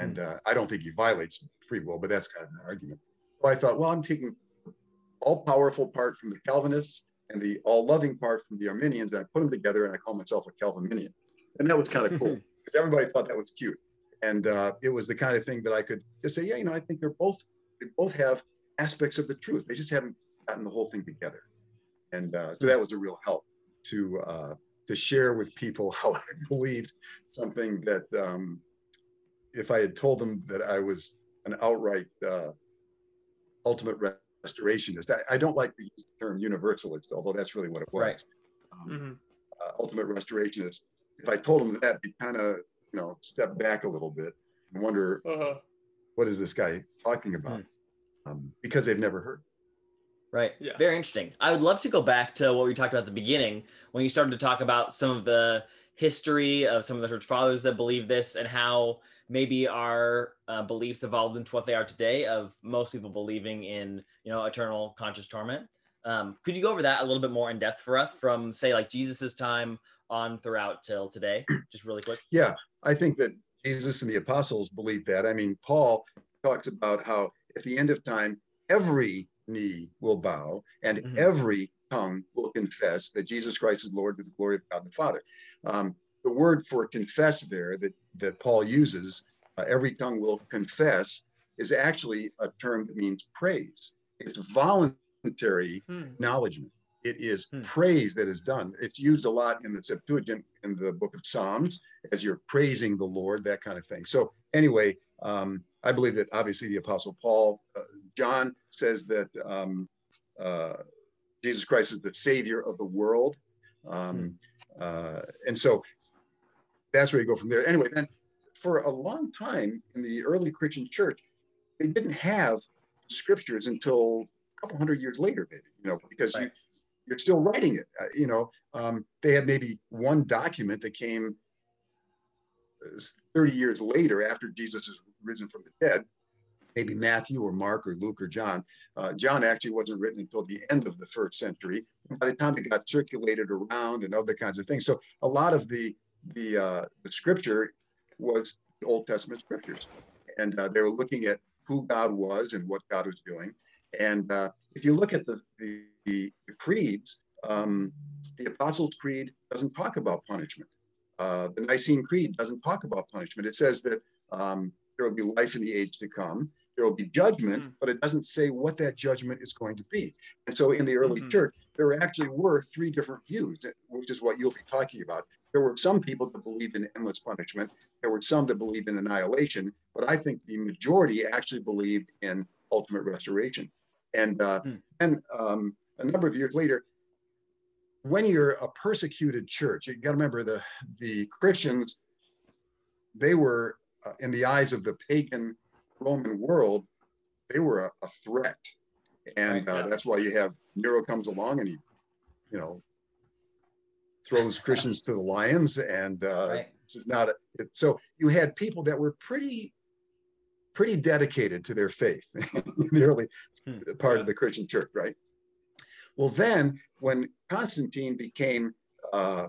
And uh, I don't think he violates free will, but that's kind of an argument. So I thought, well, I'm taking all powerful part from the Calvinists and the all-loving part from the Arminians, and I put them together, and I call myself a Calvinian, and that was kind of cool because everybody thought that was cute, and uh, it was the kind of thing that I could just say, yeah, you know, I think they're both they both have aspects of the truth. They just haven't gotten the whole thing together, and uh, so that was a real help to uh, to share with people how I believed something that um, if I had told them that I was an outright uh, ultimate restorationist, I, I, don't like the term universalist, although that's really what it was. Right. Um, mm-hmm. uh, ultimate restorationist. If I told them that, they kind of you know step back a little bit and wonder uh-huh. what is this guy talking about, mm. um, because they've never heard. Right. Yeah. Very interesting. I would love to go back to what we talked about at the beginning when you started to talk about some of the history of some of the church fathers that believe this and how maybe our uh, beliefs evolved into what they are today of most people believing in you know eternal conscious torment um, could you go over that a little bit more in depth for us from say like jesus's time on throughout till today just really quick yeah i think that jesus and the apostles believed that i mean paul talks about how at the end of time every knee will bow and mm-hmm. every tongue will confess that jesus christ is lord to the glory of god the father um, the word for confess there that, that Paul uses, uh, every tongue will confess, is actually a term that means praise. It's voluntary hmm. acknowledgement. It is hmm. praise that is done. It's used a lot in the Septuagint in the book of Psalms as you're praising the Lord, that kind of thing. So, anyway, um, I believe that obviously the Apostle Paul, uh, John says that um, uh, Jesus Christ is the Savior of the world. Um, hmm. Uh, and so that's where you go from there. Anyway, then for a long time in the early Christian church, they didn't have scriptures until a couple hundred years later, maybe, you know, because right. you, you're still writing it. Uh, you know, um, they had maybe one document that came uh, 30 years later after Jesus is risen from the dead, maybe Matthew or Mark or Luke or John. Uh, John actually wasn't written until the end of the first century. By the time it got circulated around and other kinds of things. So a lot of the the, uh, the scripture was the Old Testament scriptures. And uh, they were looking at who God was and what God was doing. And uh, if you look at the, the, the creeds, um, the Apostles' Creed doesn't talk about punishment. Uh, the Nicene Creed doesn't talk about punishment. It says that um, there will be life in the age to come. There will be judgment, mm. but it doesn't say what that judgment is going to be. And so in the early mm-hmm. church, there actually were three different views, which is what you'll be talking about. There were some people that believed in endless punishment. There were some that believed in annihilation, but I think the majority actually believed in ultimate restoration. And uh, hmm. and um, a number of years later, when you're a persecuted church, you got to remember the the Christians. They were, uh, in the eyes of the pagan Roman world, they were a, a threat, and uh, that's why you have Nero comes along and he, you know, throws Christians to the lions, and uh, right. this is not a, it, so. You had people that were pretty, pretty dedicated to their faith in the early hmm. part yeah. of the Christian church, right? Well, then when Constantine became uh,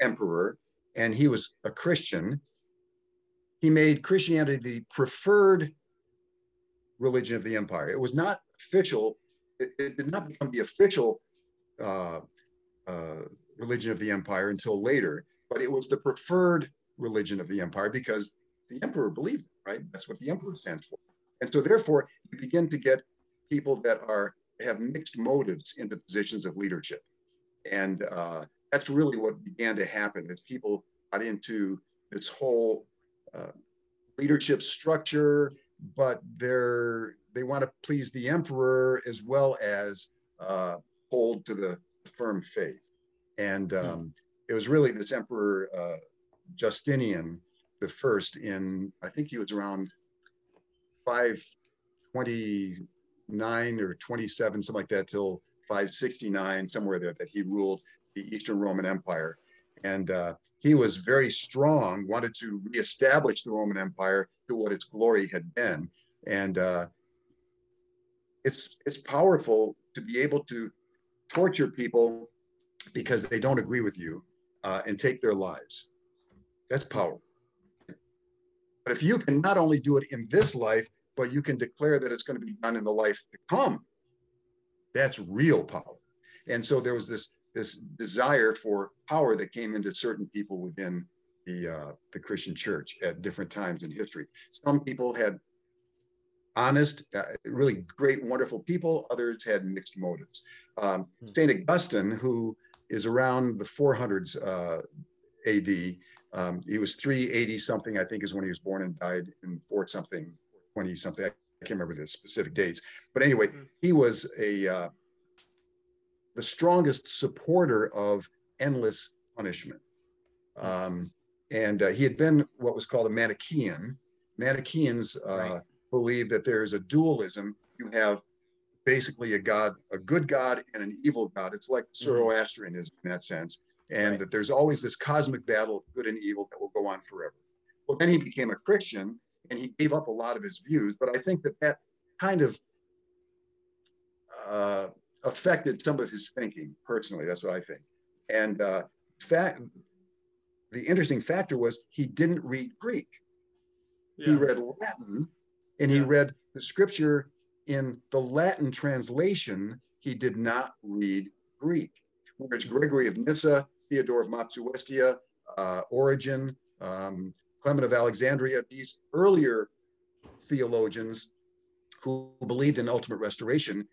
emperor and he was a Christian, he made Christianity the preferred religion of the empire. It was not official. It, it did not become the official uh, uh, religion of the empire until later, but it was the preferred religion of the empire because the emperor believed it, right? That's what the emperor stands for. And so therefore you begin to get people that are have mixed motives into positions of leadership. And uh, that's really what began to happen as people got into this whole uh, leadership structure, but they're they want to please the emperor as well as uh, hold to the firm faith. And hmm. um, it was really this Emperor uh, Justinian the first in, I think he was around 529 or 27, something like that, till 569, somewhere there, that he ruled the Eastern Roman Empire. And uh, he was very strong, wanted to reestablish the Roman Empire to what its glory had been. And uh, it's it's powerful to be able to torture people because they don't agree with you uh, and take their lives. That's power. But if you can not only do it in this life, but you can declare that it's going to be done in the life to come, that's real power. And so there was this this desire for power that came into certain people within the uh, the Christian church at different times in history. Some people had honest, uh, really great, wonderful people. Others had mixed motives. Um, hmm. Saint Augustine, who is around the 400s uh, AD. Um, he was 380 something, I think, is when he was born and died in 4 something, 20 something. I can't remember the specific dates. But anyway, mm-hmm. he was a uh, the strongest supporter of endless punishment. Um, and uh, he had been what was called a Manichaean. Manichaeans uh, right. believe that there is a dualism. You have basically a god, a good god and an evil god. It's like mm-hmm. Zoroastrianism in that sense, and right. that there's always this cosmic battle of good and evil that will go on forever. Well, then he became a Christian and he gave up a lot of his views, but I think that that kind of uh, affected some of his thinking personally. That's what I think. And uh, fact, the interesting factor was he didn't read Greek. Yeah. He read Latin, and he read the scripture in the Latin translation. He did not read Greek. Whereas Gregory of Nyssa, Theodore of Mopsuestia, uh, Origen, um, Clement of Alexandria, these earlier theologians who believed in ultimate restoration,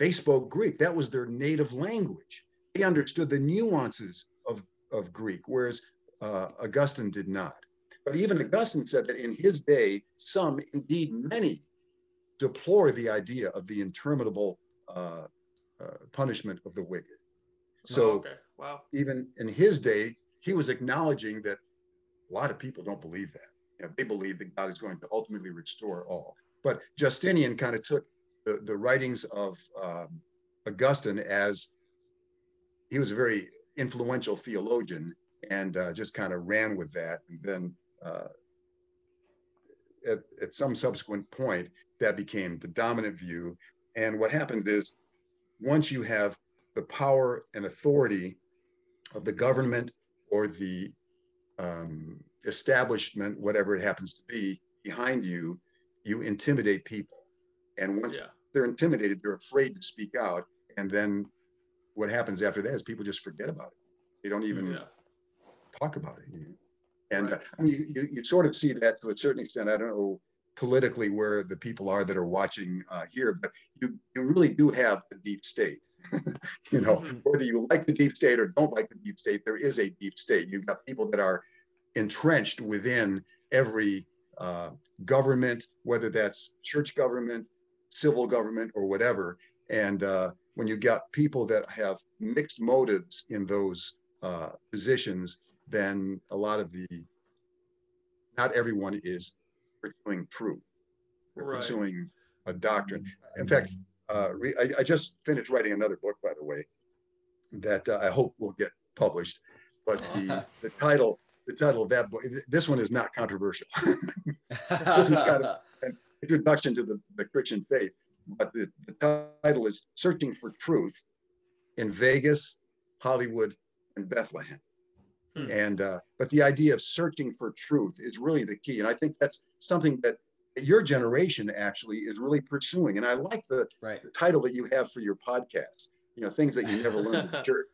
they spoke Greek. That was their native language. They understood the nuances of, of Greek, whereas uh, Augustine did not. But even Augustine said that in his day, some, indeed many, deplore the idea of the interminable uh, uh, punishment of the wicked. So, oh, okay. wow. even in his day, he was acknowledging that a lot of people don't believe that. You know, they believe that God is going to ultimately restore all. But Justinian kind of took the, the writings of um, Augustine as he was a very influential theologian and uh, just kind of ran with that. And then uh, at, at some subsequent point, that became the dominant view. And what happened is once you have the power and authority of the government or the um, establishment, whatever it happens to be, behind you, you intimidate people. And once yeah. they're intimidated, they're afraid to speak out. And then what happens after that is people just forget about it. They don't even yeah talk about it. And right. uh, I mean, you, you sort of see that to a certain extent. I don't know politically where the people are that are watching uh, here, but you, you really do have the deep state. you know, mm-hmm. whether you like the deep state or don't like the deep state, there is a deep state. You've got people that are entrenched within every uh, government, whether that's church government, civil government, or whatever. And uh, when you've got people that have mixed motives in those uh, positions, then a lot of the not everyone is pursuing truth. They're right. pursuing a doctrine. In fact, uh, re, I, I, just finished writing another book, by the way, that uh, I hope will get published. But the, the title, the title of that book, this one is not controversial. this is kind of an introduction to the, the Christian faith. But the, the title is Searching for Truth in Vegas, Hollywood, and Bethlehem. Hmm. And uh, but the idea of searching for truth is really the key, and I think that's something that your generation actually is really pursuing. And I like the, right. the title that you have for your podcast. You know, things that you never learned in church.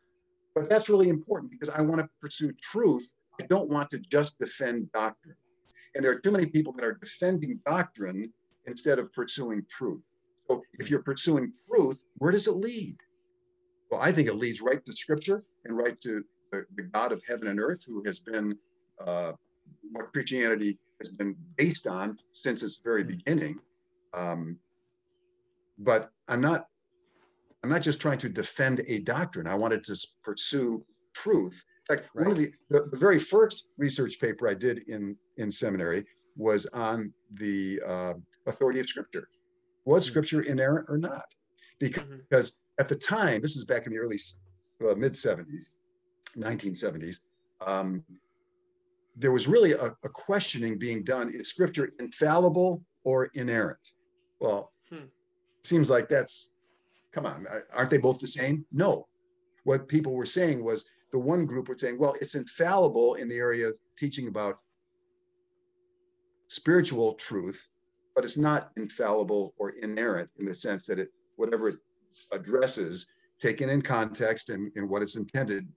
But that's really important because I want to pursue truth. I don't want to just defend doctrine. And there are too many people that are defending doctrine instead of pursuing truth. So if you're pursuing truth, where does it lead? Well, I think it leads right to scripture and right to the, the God of heaven and earth, who has been uh, what Christianity has been based on since its very hmm. beginning. Um, but I'm not I'm not just trying to defend a doctrine. I wanted to pursue truth. In fact, right. one of the, the, the very first research paper I did in in seminary was on the uh, authority of Scripture. Was hmm. Scripture inerrant or not? Because, mm-hmm. because at the time, this is back in the early uh, mid 70s, 1970s, um, there was really a, a, questioning being done is scripture infallible or inerrant? Well, hmm. seems like that's, come on, aren't they both the same? No. What people were saying was the one group were saying, well, it's infallible in the area of teaching about spiritual truth, but it's not infallible or inerrant in the sense that it, whatever it addresses, taken in context and, and what it's intended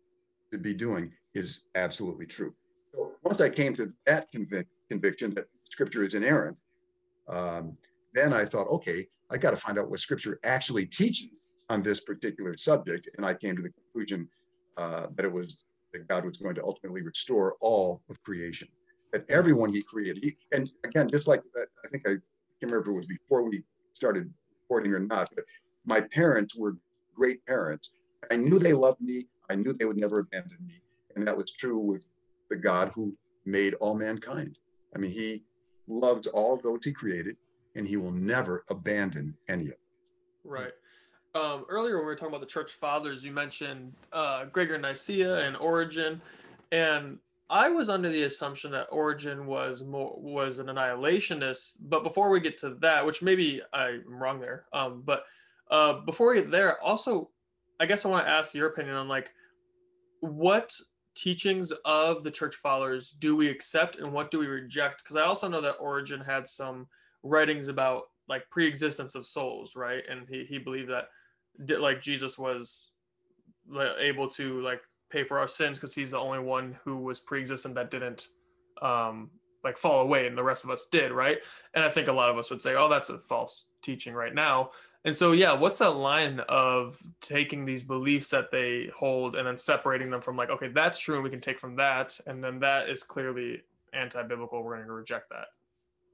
to be doing is absolutely true. So once I came to that convic- conviction that scripture is inerrant, um, then I thought, okay, I got to find out what scripture actually teaches on this particular subject. And I came to the conclusion uh, that it was that God was going to ultimately restore all of creation, that everyone He created. He, and again, just like uh, I think I can't remember it was before we started recording or not, but my parents were great parents. I knew they loved me. I knew they would never abandon me, and that was true with the God who made all mankind. I mean, He loves all those He created, and He will never abandon any of them. Right. Um, earlier, when we were talking about the church fathers, you mentioned uh, Gregor Nicaea and Origen, and I was under the assumption that Origen was more was an annihilationist. But before we get to that, which maybe I'm wrong there, um, but uh, before we get there, also, I guess I want to ask your opinion on like what teachings of the church fathers do we accept and what do we reject? Because I also know that Origen had some writings about like pre-existence of souls, right? And he he believed that like Jesus was able to like pay for our sins because he's the only one who was pre-existent that didn't um like fall away and the rest of us did right and i think a lot of us would say oh that's a false teaching right now and so yeah what's that line of taking these beliefs that they hold and then separating them from like okay that's true and we can take from that and then that is clearly anti-biblical we're going to reject that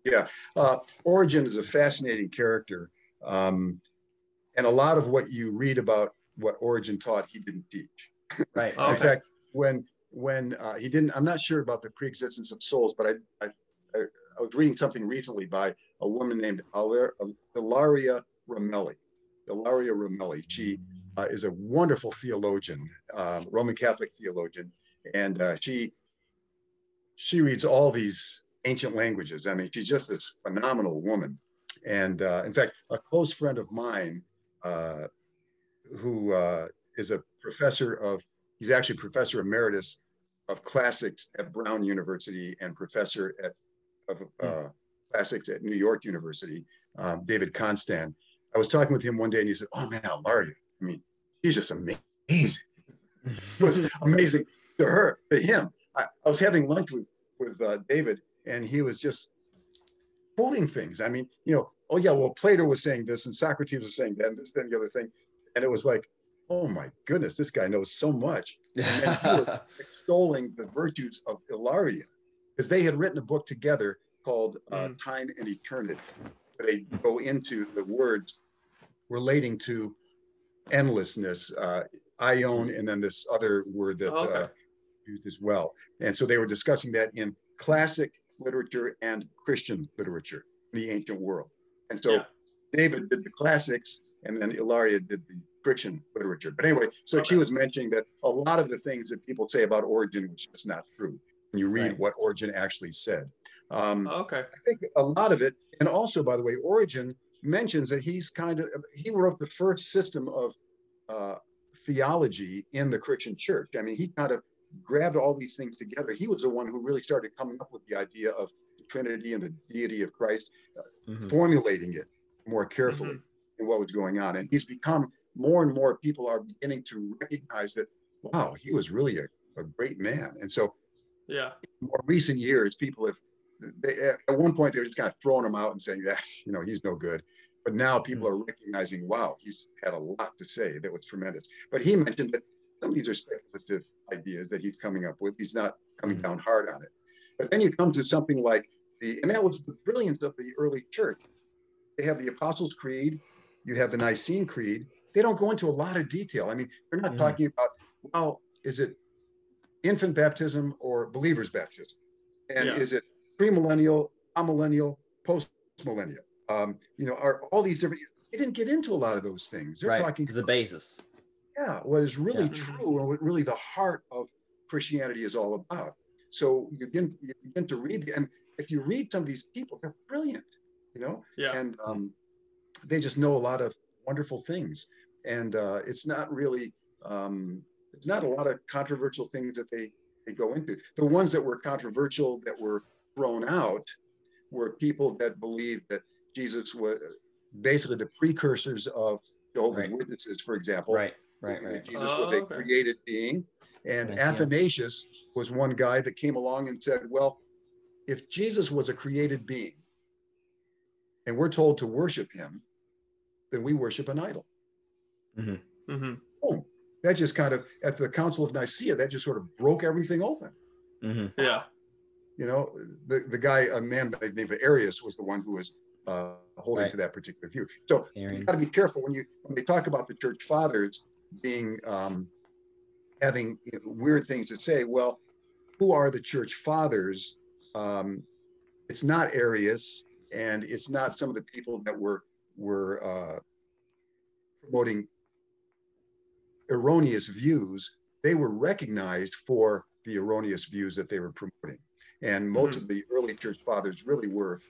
yeah uh, Origen is a fascinating character um, and a lot of what you read about what Origen taught, he didn't teach. Right. In fact, when when uh, he didn't, I'm not sure about the preexistence of souls, but I, I, I was reading something recently by a woman named Ilaria Ramelli. Ilaria Ramelli. She uh, is a wonderful theologian, uh, Roman Catholic theologian, and uh, she she reads all these ancient languages. I mean, she's just this phenomenal woman. And uh, in fact, a close friend of mine uh, who uh, is a professor of, he's actually professor emeritus of classics at Brown University and professor at, of classics at New York University, um, David Konstan. I was talking with him one day and he said, oh man, Ilaria, I mean, he's just amazing. it was amazing to her, to him. I, I was having lunch with, with uh, David and he was just quoting things. I mean, you know, oh yeah, well, Plato was saying this and Socrates was saying that and this, then the other thing. And it was like, oh my goodness, this guy knows so much. And he was extolling the virtues of Ilaria because they had written a book together called uh, mm. Time and Eternity. They go into the words relating to endlessness, uh, aion, and then this other word that okay. uh, used as well. And so they were discussing that in classic literature and Christian literature in the ancient world. And so yeah. David did the classics, and then Ilaria did the Christian literature. But anyway, so okay. she was mentioning that a lot of the things that people say about Origen was just not true. When you read right. what Origen actually said. Um, okay. I think a lot of it, and also, by the way, Origen mentions that he's kind of, he wrote the first system of uh, theology in the Christian church. I mean, he kind of grabbed all these things together. He was the one who really started coming up with the idea of Trinity and the deity of Christ, uh, mm-hmm. formulating it more carefully mm-hmm. in what was going on. And he's become more and more people are beginning to recognize that, wow, he was really a, a great man. And so, yeah, more recent years, people have, they, at one point, they were just kind of throwing him out and saying that, you know, he's no good. But now people mm-hmm. are recognizing, wow, he's had a lot to say that was tremendous. But he mentioned that some of these are speculative ideas that he's coming up with. He's not coming mm-hmm. down hard on it. But then you come to something like the, and that was the brilliance of the early church. They have the Apostles' Creed, you have the Nicene Creed. They don't go into a lot of detail. I mean, they're not mm. talking about, well, is it infant baptism or believer's baptism? And yeah. is it premillennial, amillennial, post-millennial? Um, you know, are all these different, they didn't get into a lot of those things. They're right. talking the basis. Yeah, what is really yeah. true and what really the heart of Christianity is all about. So you begin, you begin to read, and if you read some of these people, they're brilliant, you know? Yeah. And um, they just know a lot of wonderful things. And uh, it's not really, um, it's not a lot of controversial things that they, they go into. The ones that were controversial that were thrown out were people that believed that Jesus was basically the precursors of Jehovah's right. Witnesses, for example. Right, right, right. Jesus oh, was a okay. created being. And Athanasius was one guy that came along and said, well, if Jesus was a created being and we're told to worship him, then we worship an idol. Mm-hmm. Mm-hmm. Boom. that just kind of at the Council of Nicaea, that just sort of broke everything open. hmm Yeah. You know, the the guy, a man by the name of Arius, was the one who was uh, holding Right. to that particular view. So you got to be careful when you when they talk about the church fathers being um, having you know, weird things to say. Well, who are the church fathers? Um, it's not Arius, and it's not some of the people that were were uh, promoting erroneous views. They were recognized for the erroneous views that they were promoting, and most of the early church fathers really were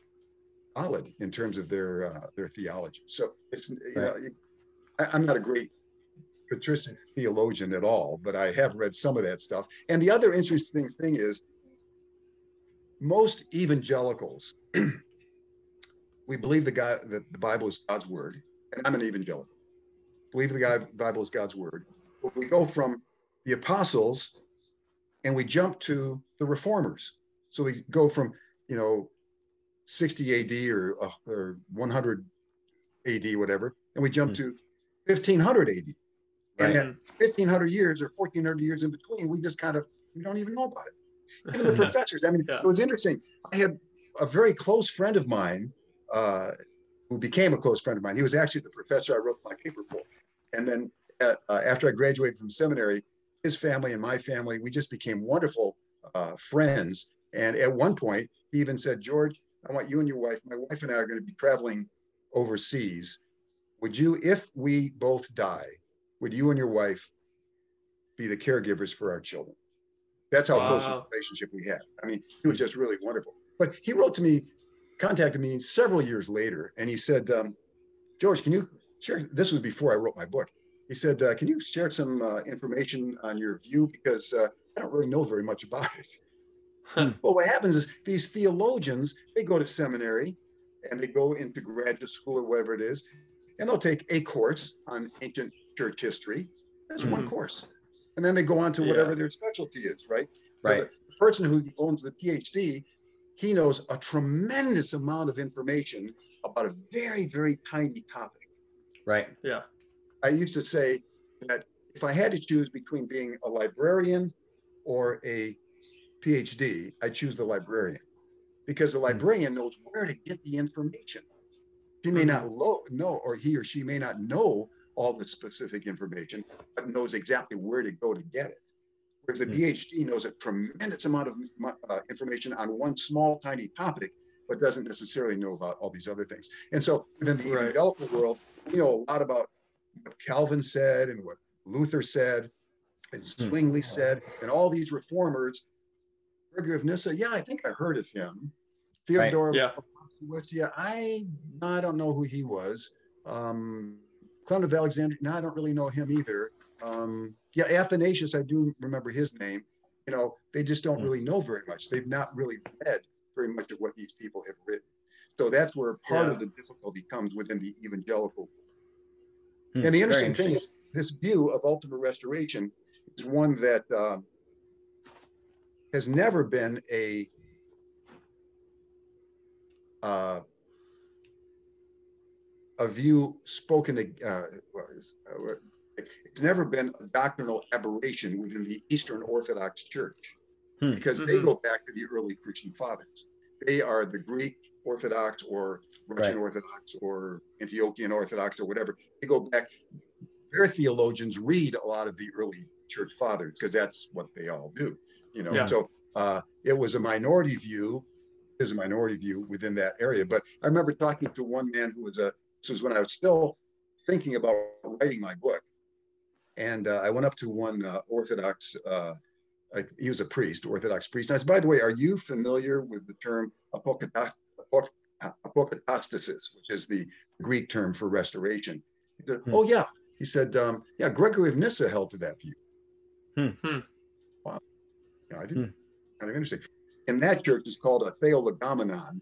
solid in terms of their uh, their theology. So it's you know I, I'm not a great patristic theologian at all, but I have read some of that stuff. And the other interesting thing is most evangelicals we believe the guy that the Bible is God's word, and I'm an evangelical. Believe the guy Bible is God's word. But we go from the apostles and we jump to the reformers. So we go from you know 60 AD or, uh, or 100 AD, whatever, and we jump Mhm. to 1500 AD. And Right. that 1500 years or 1400 years in between, we just kind of, we don't even know about it. Even the professors, I mean, Yeah. it was interesting. I had a very close friend of mine uh, who became a close friend of mine. He was actually the professor I wrote my paper for. And then uh, uh, after I graduated from seminary, his family and my family, we just became wonderful uh, friends. And at one point, he even said, George, I want you and your wife, my wife and I are going to be traveling overseas. Would you, if we both die, would you and your wife be the caregivers for our children? That's how close a relationship we had. I mean, he was just really wonderful. But he wrote to me, contacted me several years later, and he said, um, George, can you share? This was before I wrote my book. He said, uh, Can you share some uh, information on your view? Because uh, I don't really know very much about it. Well, what happens is these theologians, they go to seminary and they go into graduate school or whatever it is, and they'll take a course on ancient church history. That's one Mhm. course. And then they go on to Yeah. whatever their specialty is, right? Right. The person who owns the PhD, he knows a tremendous amount of information about a very, very tiny topic. Right. Yeah. I used to say that if I had to choose between being a librarian or a PhD, I'd choose the librarian because the librarian knows where to get the information. He may not lo- know, or he or she may not know all the specific information, but knows exactly where to go to get it. Whereas the Hmm. PhD knows a tremendous amount of uh, information on one small, tiny topic, but doesn't necessarily know about all these other things. And so within the Right. evangelical world, we know a lot about what Calvin said and what Luther said and Zwingli said, and all these reformers. Gregory of Nyssa, yeah, I think I heard of him. Theodore Yeah. of Westia, I I don't know who he was. Um, Clement of Alexandria, no, I don't really know him either. Um, yeah, Athanasius, I do remember his name. You know, they just don't Hmm. really know very much. They've not really read very much of what these people have written. So that's where part Yeah. of the difficulty comes within the evangelical Hmm. and the Very interesting thing is, this view of ultimate restoration is one that um, has never been a uh, a view spoken. Uh, it's, uh, never been a doctrinal aberration within the Eastern Orthodox Church Hmm. because they Mhm. go back to the early Christian fathers. They are the Greek Orthodox or Russian Right. Orthodox or Antiochian Orthodox or whatever. They go back. Their theologians read a lot of the early church fathers because that's what they all do. You know, Yeah. so uh, it was a minority view. Is a minority view within that area. But I remember talking to one man who was a. This was when I was still thinking about writing my book, and uh, I went up to one uh, Orthodox. Uh, I, he was a priest, Orthodox priest. And I said, by the way, are you familiar with the term apokatastasis, which is the Greek term for restoration? He said, Hmm. oh, yeah. He said, um, yeah, Gregory of Nyssa held to that view. Hmm. Hmm. Wow. I didn't. Hmm. Kind of interesting. And that church is called a Theologoumenon.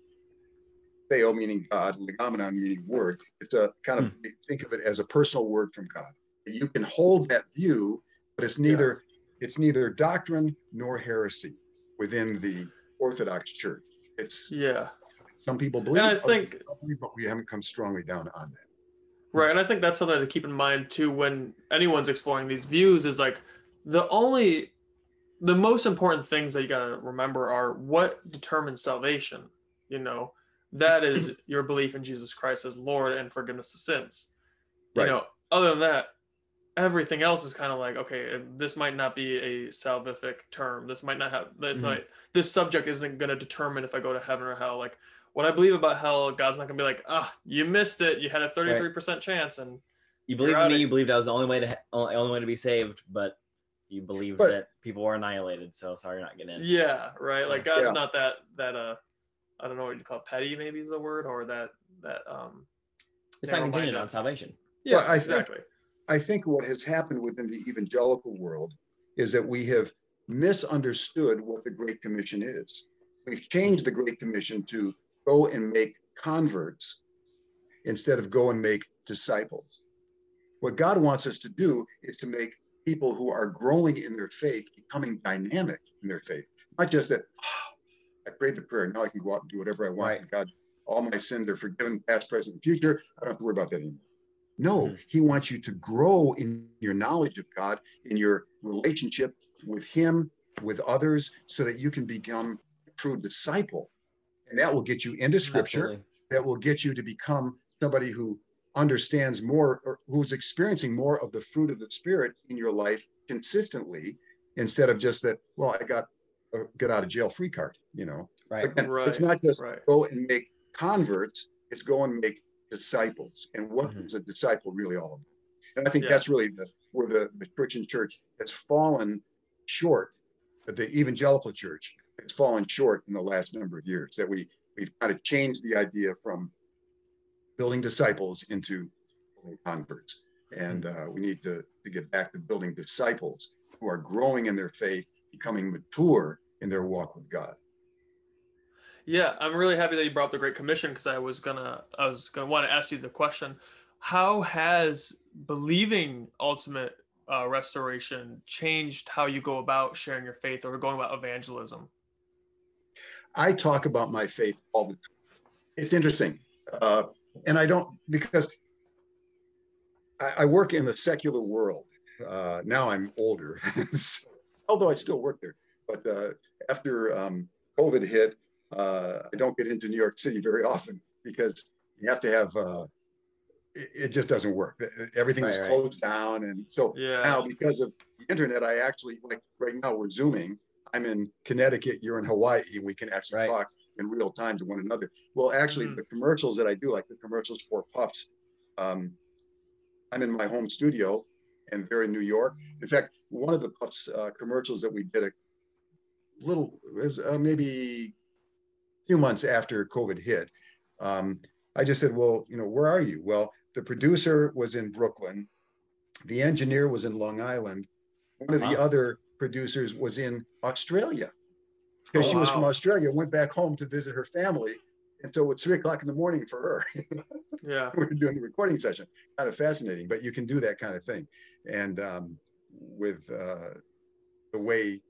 Theo meaning God, legomenon meaning word. It's a kind of think of it as a personal word from God. You can hold that view, but it's neither it's neither doctrine nor heresy within the Orthodox Church. It's Yeah. some people believe, And I think believe, but we haven't come strongly down on that. Right, and I think that's something to keep in mind too when anyone's exploring these views is like the only the most important things that you got to remember are what determines salvation, you know. That is your belief in Jesus Christ as Lord and forgiveness of sins. You Right. know, other than that, everything else is kind of like okay, this might not be a salvific term. This might not have this Mhm. might this subject isn't going to determine if I go to heaven or hell. Like what I believe about hell, God's not gonna be like, ah, you missed it. You had a 33% chance. And You believed in me. You believed I was the only way to only way to be saved, but you believe But- that people were annihilated. So sorry, you're not getting in. yeah, right. Like God's Yeah. not that, that, uh, I don't know what you call it, petty, maybe is the word, or that, that, um, It's not contingent on salvation. Yeah, Well, I think- exactly. I think what has happened within the evangelical world is that we have misunderstood what the Great Commission is. We've changed the Great Commission to go and make converts instead of go and make disciples. What God wants us to do is to make people who are growing in their faith becoming dynamic in their faith, not just that "Ah, I prayed the prayer, now I can go out and do whatever I want. Right. and God, all my sins are forgiven, past, present, and future. I don't have to worry about that anymore. No, Mhm. he wants you to grow in your knowledge of God, in your relationship with him, with others, so that you can become a true disciple. And that will get you into scripture, Absolutely. that will get you to become somebody who understands more or who's experiencing more of the fruit of the spirit in your life consistently instead of just that, well, I got a get out of jail free card, you know. Right. Again, Right, it's not just right. go and make converts, it's go and make disciples. And what Mhm. is a disciple really all about? And I think Yeah. that's really the where the, the Christian church has fallen short, the evangelical church has fallen short in the last number of years, that we we've kind of changed the idea from building disciples into converts. And uh, we need to, to get back to building disciples who are growing in their faith, becoming mature in their walk with God. Yeah, I'm really happy that you brought up the Great Commission because I was gonna I was gonna want to ask you the question: How has believing ultimate uh, restoration changed how you go about sharing your faith or going about evangelism? I talk about my faith all the time. It's interesting. Uh, and I don't, because I, I work in the secular world. Uh, now I'm older, so- although I still work there. But uh, after um, COVID hit, uh, I don't get into New York City very often because you have to have, uh, it, it just doesn't work. Everything was Right, right. closed down. And so Yeah. now because of the internet, I actually, like right now, we're Zooming. I'm in Connecticut, you're in Hawaii, and we can actually Right. talk in real time to one another. Well, actually, Mhm. the commercials that I do, like the commercials for Puffs, um, I'm in my home studio and they're in New York. In fact, one of the Puffs uh, commercials that we did a little, was, uh, maybe a few months after COVID hit, um, I just said, well, you know, where are you? Well, the producer was in Brooklyn. The engineer was in Long Island. One of the other producers was in Australia because Oh, she was from. Australia, went back home to visit her family. And so it's three o'clock in the morning for her. Yeah. we were doing the recording session. Kind of fascinating, but you can do that kind of thing. And um, with uh, the way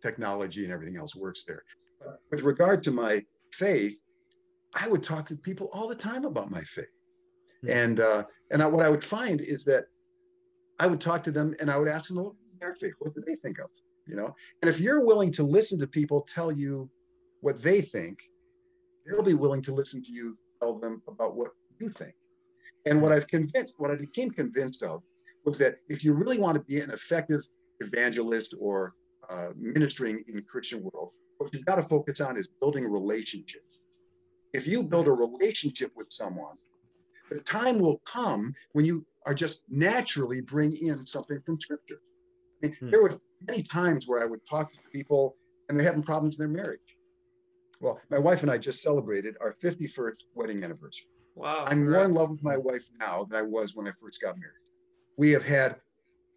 technology and everything else works there. With regard to my faith, I would talk to people all the time about my faith. Hmm. And uh, and I, what I would find is that I would talk to them and I would ask them their faith. What do they think of? You know, and if you're willing to listen to people tell you what they think, they'll be willing to listen to you tell them about what you think. And what I've convinced, what I became convinced of, was that if you really want to be an effective evangelist or uh, ministering in Christian world, what you've got to focus on is building relationships. If you build a relationship with someone, the time will come when you are just naturally bring in something from Scripture. I mean, Hmm. There were many times where I would talk to people and they're having problems in their marriage. Well, my wife and I just celebrated our 51st wedding anniversary. Wow. I'm more in love with my wife now than I was when I first got married. We have had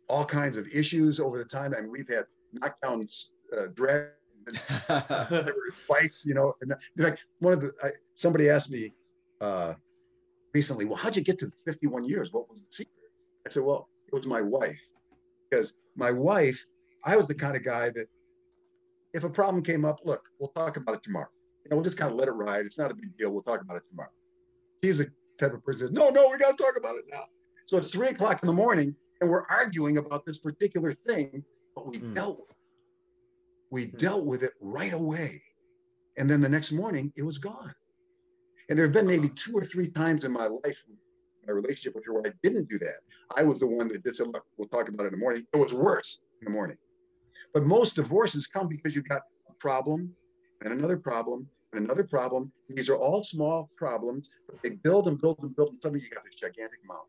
all kinds of issues over the time, I and we've had knockdowns, uh, drag fights. You know, and in fact, one of the I, somebody asked me uh, recently, "Well, how'd you get to 51 years? What was the secret?" I said, "Well, it was my wife, because my wife, I was the kind of guy that if a problem came up, look, we'll talk about it tomorrow. You know, we'll just kind of let it ride. It's not a big deal. We'll talk about it tomorrow." She's a type of person says, no, no, we got to talk about it now. So it's three o'clock in the morning and we're arguing about this particular thing, but we mm. dealt with it. We mm. dealt with it right away. And then the next morning, it was gone. And there have been maybe two or three times in my life, my relationship with her, where I didn't do that. I was the one that did some, we'll talk about it in the morning. It was worse in the morning. But most divorces come because you've got a problem and another problem and another problem. These are all small problems, but they build and build and build. And suddenly you got this gigantic mountain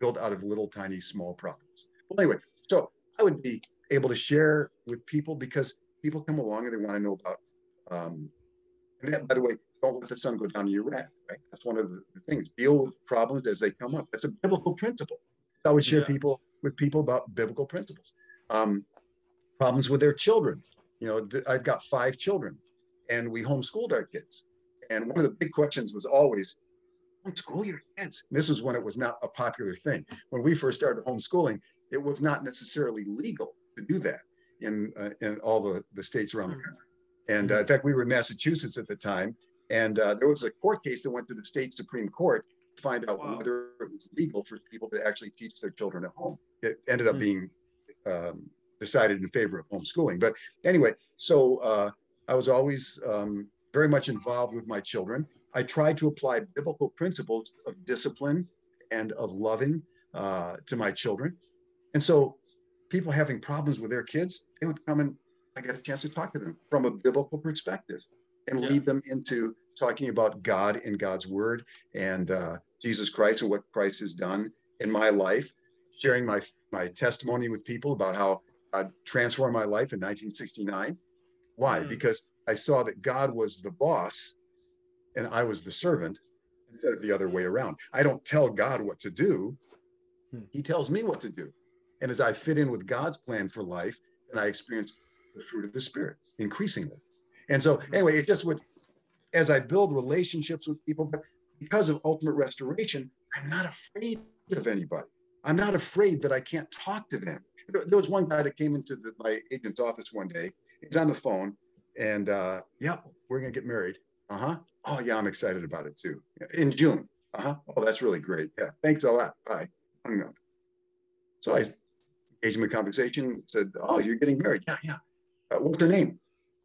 built out of little tiny small problems. Well, anyway, so I would be able to share with people because people come along and they want to know about. Um, and that, by the way, don't let the sun go down in your wrath. Right? That's one of the, things. Deal with problems as they come up. That's a biblical principle. I would share yeah. people with people about biblical principles. Um, problems with their children. You know, I've got five children, and we homeschooled our kids. And one of the big questions was always, homeschool your kids. And this was when it was not a popular thing. When we first started homeschooling, it was not necessarily legal to do that in uh, in all the, the states around the hmm. country. And uh, in fact, we were in Massachusetts at the time, and uh, there was a court case that went to the state Supreme Court to find out wow. whether it was legal for people to actually teach their children at home. It ended up mm-hmm. being um, decided in favor of homeschooling. But anyway, so uh, I was always um, very much involved with my children. I tried to apply biblical principles of discipline and of loving uh, to my children. And so people having problems with their kids, they would come and I got a chance to talk to them from a biblical perspective and yeah. lead them into talking about God and God's word and uh, Jesus Christ and what Christ has done in my life, sharing my, my testimony with people about how God transformed my life in 1969. Why? Mm. Because I saw that God was the boss and I was the servant instead of the other way around. I don't tell God what to do, hmm. He tells me what to do. And as I fit in with God's plan for life, and I experience the fruit of the Spirit increasingly. And so, hmm. anyway, it just would, as I build relationships with people, but because of ultimate restoration, I'm not afraid of anybody. I'm not afraid that I can't talk to them. There was one guy that came into the, my agent's office one day. He's on the phone, and uh, yep, we're gonna get married. Uh huh. Oh, yeah, I'm excited about it too. In June. Uh huh. Oh, that's really great. Yeah. Thanks a lot. Bye. Hung up. So I engaged him in conversation, said, Oh, you're getting married. Yeah, yeah. Uh, what's her name?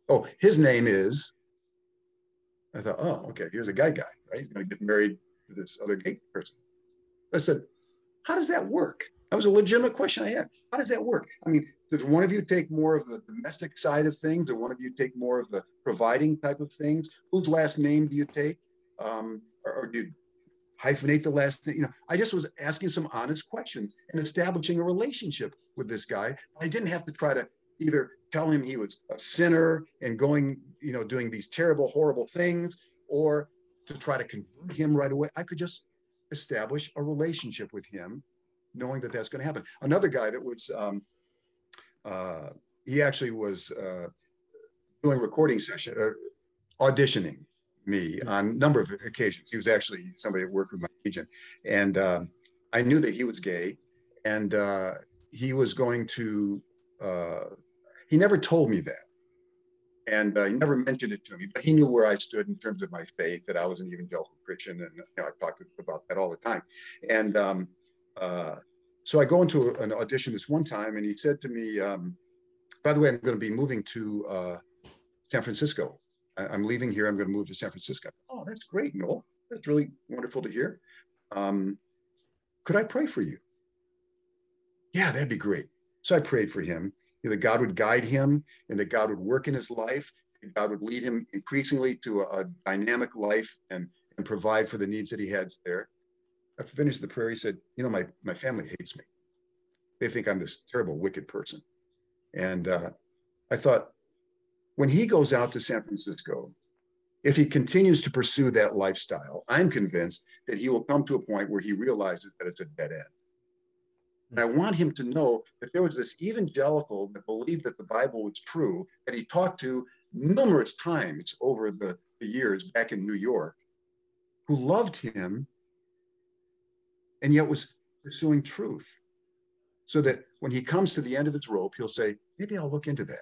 Oh, his name is. I thought, Oh, okay. Here's a guy guy, right? He's going to get married to this other gay person. I said, How does that work? That was a legitimate question I had. How does that work? I mean, does one of you take more of the domestic side of things and one of you take more of the providing type of things? Whose last name do you take? Um, or, or do you hyphenate the last name? You know, I just was asking some honest questions and establishing a relationship with this guy. I didn't have to try to either tell him he was a sinner and going, you know, doing these terrible, horrible things, or to try to convert him right away. I could just establish a relationship with him knowing that that's going to happen. Another guy that was, um, uh, he actually was uh, doing recording session, uh, auditioning me on a number of occasions. He was actually somebody that worked with my agent, and um, I knew that he was gay, and uh, he was going to. He never told me that, and uh, he never mentioned it to me, but he knew where I stood in terms of my faith. That I was an evangelical Christian, and you know, I talked about that all the time. And um, uh, so I go into an audition this one time, and he said to me, um, "By the way, I'm going to be moving to uh, San Francisco. I- am leaving here. I'm going to move to San Francisco." Oh, that's great, Noel. That's really wonderful to hear. Um, could I pray for you? Yeah, that'd be great. So I prayed for him that God would guide him and that God would work in his life. God would lead him increasingly to a, a dynamic life and, and provide for the needs that he has there after finished the prayer, he said, You know, my, my family hates me. They think I'm this terrible, wicked person. And uh, I thought, when he goes out to San Francisco, if he continues to pursue that lifestyle, I'm convinced that he will come to a point where he realizes that it's a dead end. And I want him to know that there was this evangelical that believed that the Bible was true, that he talked to numerous times over the, the years back in New York, who loved him and yet was pursuing truth. So that when he comes to the end of his rope, he'll say, maybe I'll look into that.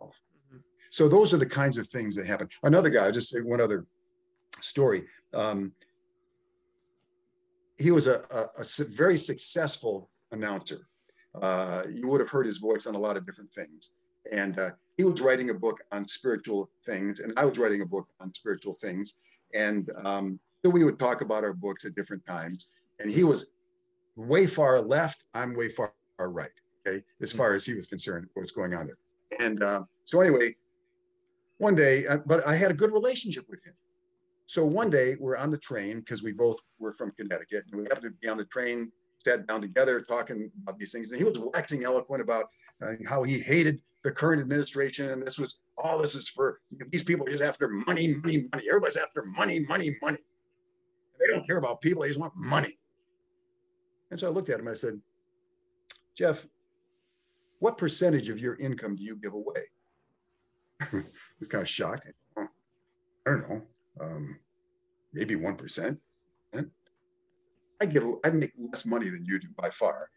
Mm-hmm. So those are the kinds of things that happen. Another guy, I'll just say one other story. Um, he was a, a, a very successful announcer. Uh, you would have heard his voice on a lot of different things. And uh, he was writing a book on spiritual things, and I was writing a book on spiritual things. And um, so we would talk about our books at different times. And he was way far left, I'm way far, right, okay, as far as he was concerned, what's going on there. And uh, so, anyway, one day, uh, but I had a good relationship with him. So one day we're on the train because we both were from Connecticut and we happened to be on the train, sat down together talking about these things. And he was waxing eloquent about uh, how he hated the current administration. And this was all this is for these people are just after money, money, money. Everybody's after money, money, money. They don't care about people, they just want money. And so I looked at him, I said, Jeff, what percentage of your income do you give away? he was kind of shocked. I don't know um, maybe 1%. I give, I make less money than you do by far,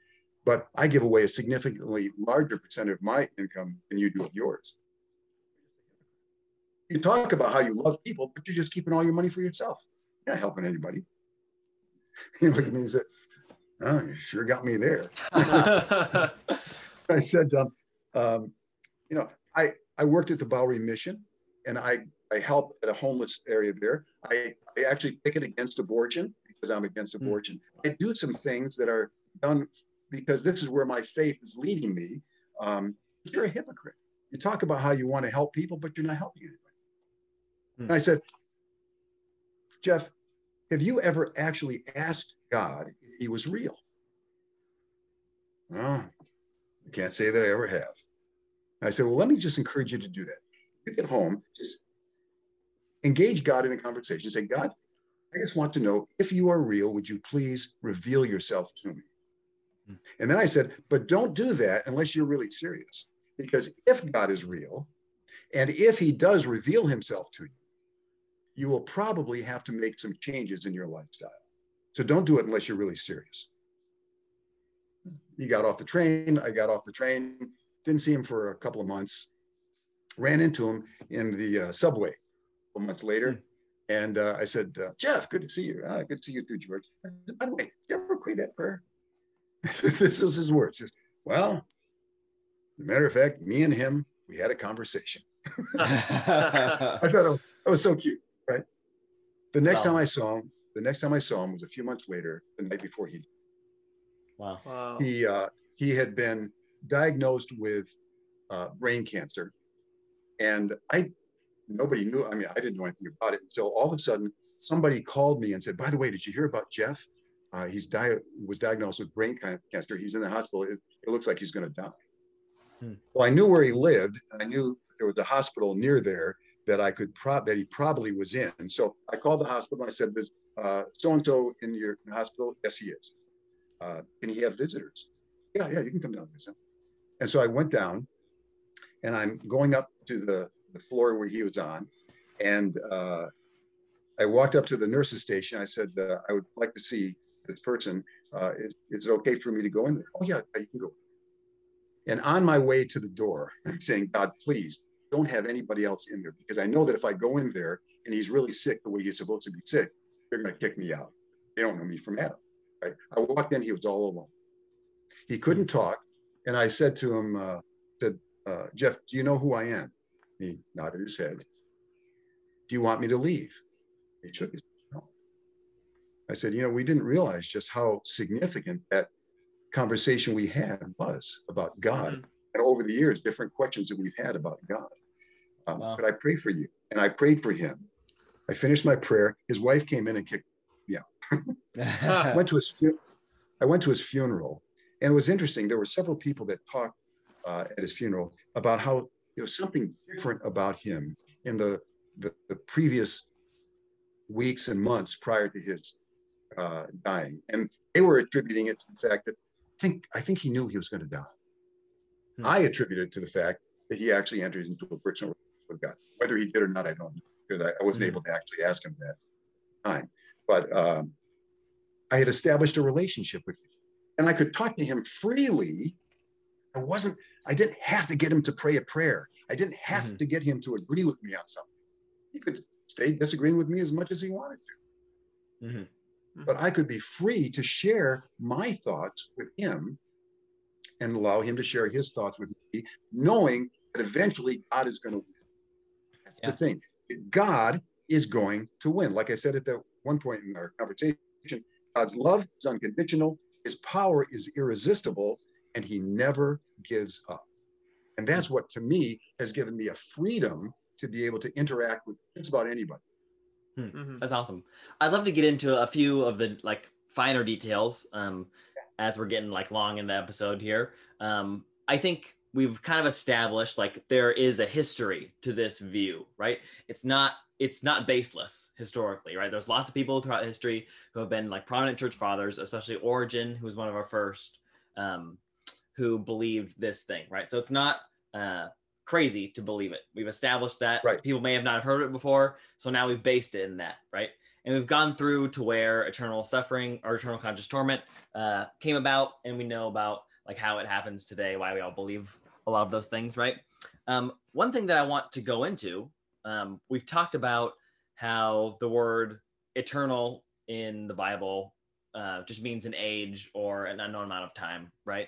but I give away a significantly larger percent of my income than you do of yours. You talk about how you love people, but you're just keeping all your money for yourself. You're not helping anybody. He looked at me and said, Oh, you sure got me there. I said, um, um, you know, I, I worked at the Bowery Mission and I I help at a homeless area there. I, I actually picket against abortion I'm against hmm. abortion. Mm. I do some things that are done because this is where my faith is leading me. Um, you're a hypocrite. You talk about how you want to help people, but you're not helping anybody. Mm. And I said, Jeff, have you ever actually asked God if he was real? Well, I can't say that I ever have. And I said, well, let me just encourage you to do that. You get home, just engage God in a conversation. Say, God, I just want to know if you are real, would you please reveal yourself to me? Hmm. And then I said, but don't do that unless you're really serious. Because if God is real, and if he does reveal himself to you, you will probably have to make some changes in your lifestyle. So don't do it unless you're really serious. He got off the train. I got off the train. Didn't see him for a couple of months. Ran into him in the uh, subway couple months later. And uh, I said, uh, Jeff, good to see you. Uh, good to see you too, George. Said, By the way, you ever pray that prayer? this is his words. Says, well, as a matter of fact, me and him, we had a conversation. I thought it was, that was so cute, right? The next wow. time I saw him, the next time I saw him was a few months later, the night before he. Wow. wow. He uh, he had been diagnosed with uh, brain cancer, and I nobody knew. I mean, I didn't know anything about it until all of a sudden somebody called me and said, "By the way, did you hear about Jeff? Uh, he's di- was diagnosed with brain cancer. He's in the hospital. It, it looks like he's going to die." Hmm. Well, I knew where he lived, and I knew there was a hospital near there that I could pro- that he probably was in. And so I called the hospital. and I said, "There's so and so in your hospital." Yes, he is. Uh, can he have visitors? Yeah, yeah, you can come down and visit. And so I went down, and I'm going up to the the floor where he was on. And uh, I walked up to the nurse's station. I said, uh, I would like to see this person. Uh, is, is it okay for me to go in there? Oh, yeah, you can go. And on my way to the door, I'm saying, God, please don't have anybody else in there because I know that if I go in there and he's really sick the way he's supposed to be sick, they're going to kick me out. They don't know me from Adam. I walked in, he was all alone. He couldn't talk. And I said to him, uh, said, uh, Jeff, do you know who I am? He nodded his head. Do you want me to leave? He shook his head. No. I said, you know, we didn't realize just how significant that conversation we had was about God. Mm-hmm. And over the years, different questions that we've had about God. Um, wow. But I pray for you. And I prayed for him. I finished my prayer. His wife came in and kicked me out. went to his fu- I went to his funeral. And it was interesting. There were several people that talked uh, at his funeral about how there was something different about him in the, the, the previous weeks and months prior to his uh, dying. And they were attributing it to the fact that I think, I think he knew he was going to die. Hmm. I attributed it to the fact that he actually entered into a personal relationship with God. Whether he did or not, I don't know because I, I wasn't hmm. able to actually ask him that time. But um, I had established a relationship with him and I could talk to him freely. I wasn't I didn't have to get him to pray a prayer. I didn't have mm-hmm. to get him to agree with me on something. He could stay disagreeing with me as much as he wanted to. Mm-hmm. but I could be free to share my thoughts with him and allow him to share his thoughts with me, knowing that eventually God is going to win. That's Yeah. the thing. God is going to win. Like I said at that one point in our conversation, God's love is unconditional, his power is irresistible, and he never gives up. And that's what to me has given me a freedom to be able to interact with just about anybody. Mhm. That's awesome. I'd love to get into a few of the like finer details um, as we're getting like long in the episode here. Um, I think we've kind of established like there is a history to this view, right? It's not it's not baseless historically, right? There's lots of people throughout history who have been like prominent church fathers, especially Origen, who was one of our first, um, who believed this thing, right? So it's not uh, crazy to believe it. We've established that. Right. People may have not heard of it before, so now we've based it in that, right? And we've gone through to where eternal suffering or eternal conscious torment uh, came about, and we know about like how it happens today, why we all believe a lot of those things, right? Um, one thing that I want to go into, um, we've talked about how the word eternal in the Bible uh, just means an age or an unknown amount of time, right?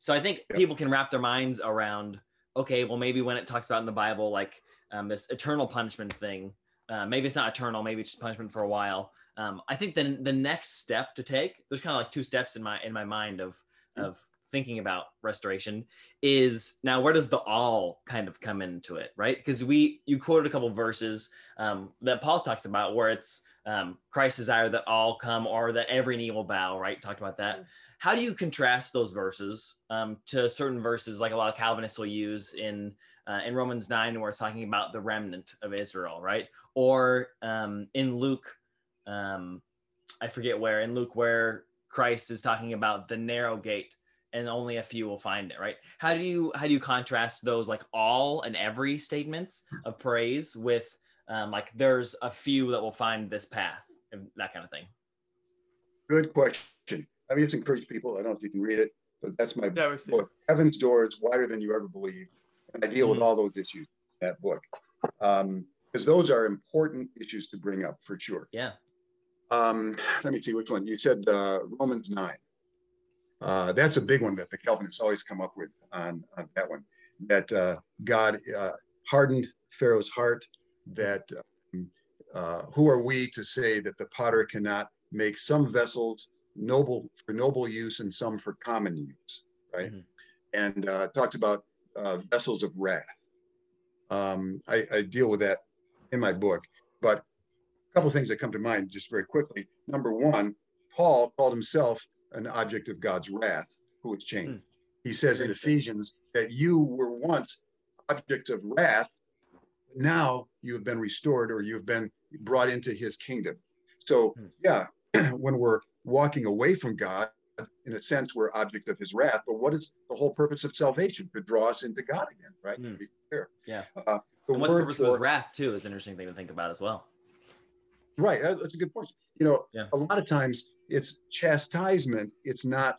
So I think Yep. people can wrap their minds around, okay, well, maybe when it talks about in the Bible, like um, this eternal punishment thing, uh, maybe it's not eternal, maybe it's just punishment for a while. Um, I think then the next step to take, there's kind of like two steps in my in my mind of of thinking about restoration is now where does the all kind of come into it, right? Because we you quoted a couple verses um, that Paul talks about where it's um, Christ's desire that all come or that every knee will bow, right? Talked about that. How do you contrast those verses um, to certain verses like a lot of Calvinists will use in uh, in Romans nine, where it's talking about the remnant of Israel, right? Or um, in Luke, um, I forget where in Luke where Christ is talking about the narrow gate and only a few will find it, right? How do you how do you contrast those like all and every statements of praise with um, like there's a few that will find this path and that kind of thing? Good question. I mean, it's encouraged people. I don't know if you can read it, but that's my Yeah, we see. book, Heaven's Door is Wider Than You Ever Believe. And I deal with Mhm. all those issues in that book. Because those are important issues to bring up for sure. Yeah. Um, let me see which one. You said uh, Romans 9. Uh, that's a big one that the Calvinists always come up with on, on that one. That uh, God uh, hardened Pharaoh's heart, that um, uh, who are we to say that the potter cannot make some vessels noble for noble use and some for common use, right? Mhm. And uh, talks about uh, vessels of wrath. Um, I, I deal with that in my book, but a couple things that come to mind just very quickly. Number one, Paul called himself an object of God's wrath who was changed. Hmm. He says in Ephesians that you were once objects of wrath, but now you have been restored or you have been brought into his kingdom. So, Hmm. yeah, when we're walking away from God, in a sense, we're object of his wrath. But what is the whole purpose of salvation? To draw us into God again, right? Clear. Yeah. Uh, the And what's the purpose of his wrath too is an interesting thing to think about as well. Right. That's a good point. You know, Yeah. a lot of times it's chastisement. It's not.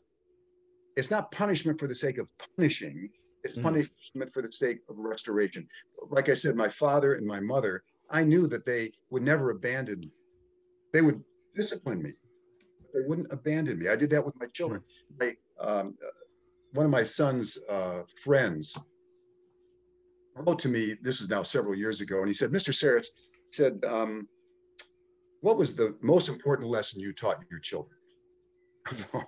It's not punishment for the sake of punishing. It's Mhm. punishment for the sake of restoration. Like I said, my father and my mother, I knew that they would never abandon me. They would discipline me. They wouldn't abandon me. I did that with my children. My, um, one of my son's uh, friends wrote to me. This is now several years ago, and he said, "Mr. Sarris, said, um, what was the most important lesson you taught your children?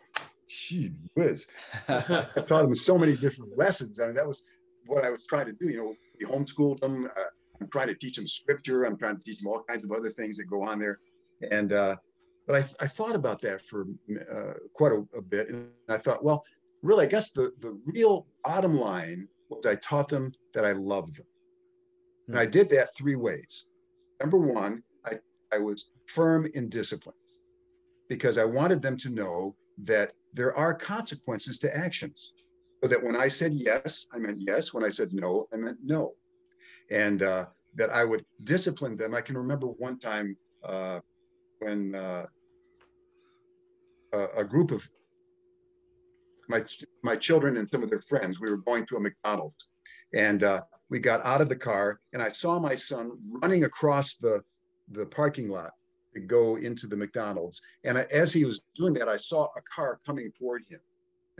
Gee whiz. I taught them so many different lessons. I mean, that was what I was trying to do. You know, we homeschooled them. Uh, I'm trying to teach them scripture. I'm trying to teach them all kinds of other things that go on there. And, uh, but I, I thought about that for uh, quite a, a bit. And I thought, well, really, I guess the, the real bottom line was I taught them that I loved them. And I did that three ways. Number one, I, I was firm in discipline because I wanted them to know that there are consequences to actions. So that when I said yes, I meant yes. When I said no, I meant no. And uh, that I would discipline them. I can remember one time uh, when uh, a, group of my my children and some of their friends, we were going to a McDonald's, and uh, we got out of the car, and I saw my son running across the the parking lot to go into the McDonald's. And as he was doing that, I saw a car coming toward him.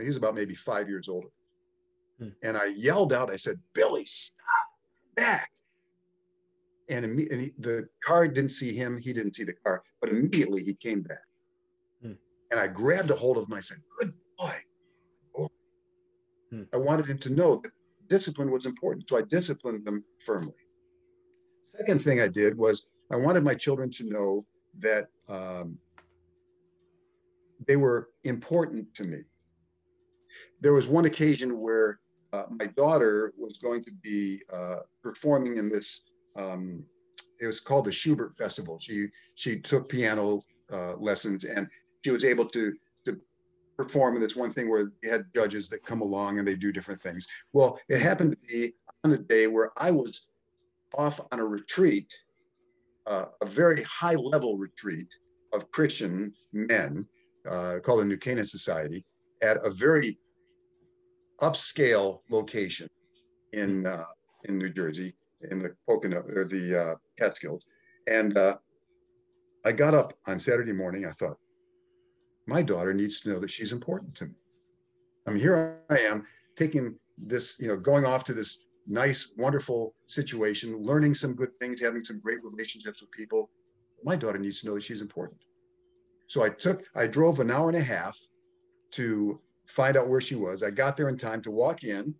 He was about maybe five years older. Hmm. And I yelled out, I said, Billy, stop back. And, and he, the car didn't see him. He didn't see the car, but immediately he came back. Hmm. And I grabbed a hold of him. I said, Good boy. Oh. Hmm. I wanted him to know that discipline was important. So I disciplined them firmly. Second thing I did was I wanted my children to know that um, they were important to me. There was one occasion where uh, my daughter was going to be uh, performing in this. Um, it was called the Schubert Festival. She she took piano uh, lessons and she was able to to perform in this one thing where you had judges that come along and they do different things. Well, it happened to be on the day where I was off on a retreat, uh, a very high level retreat of Christian men uh, called the New Canaan Society at a very upscale location in uh, in New Jersey, in the Pocono or the uh, Catskills, and uh, I got up on Saturday morning. I thought, my daughter needs to know that she's important to me. I mean, here I am taking this, you know, going off to this nice, wonderful situation, learning some good things, having some great relationships with people. My daughter needs to know that she's important. So I took, I drove an hour and a half to find out where she was. I got there in time to walk in,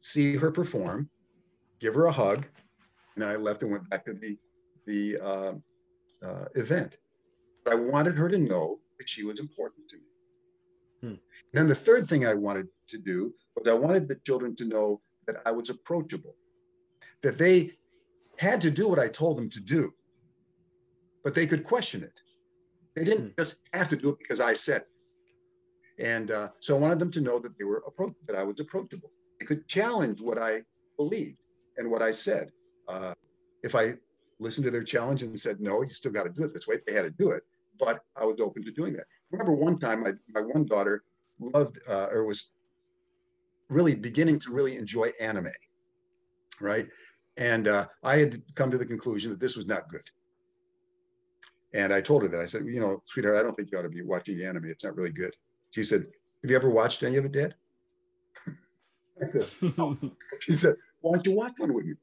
see her perform, give her a hug, and then I left and went back to the the uh, uh, event. But I wanted her to know that she was important to me. Hmm. Then the third thing I wanted to do was I wanted the children to know that I was approachable, that they had to do what I told them to do, but they could question it. They didn't hmm. just have to do it because I said it. And uh, so I wanted them to know that they were appro- that I was approachable. They could challenge what I believed and what I said. Uh, if I listened to their challenge and said, no, you still got to do it this way, they had to do it. But I was open to doing that. Remember one time my, my one daughter loved uh, or was really beginning to really enjoy anime, right? And uh, I had come to the conclusion that this was not good. And I told her that. I said, you know, sweetheart, I don't think you ought to be watching the anime. It's not really good. She said, Have you ever watched any of it, Dad? I said, oh. She said, Why don't you watch one with me?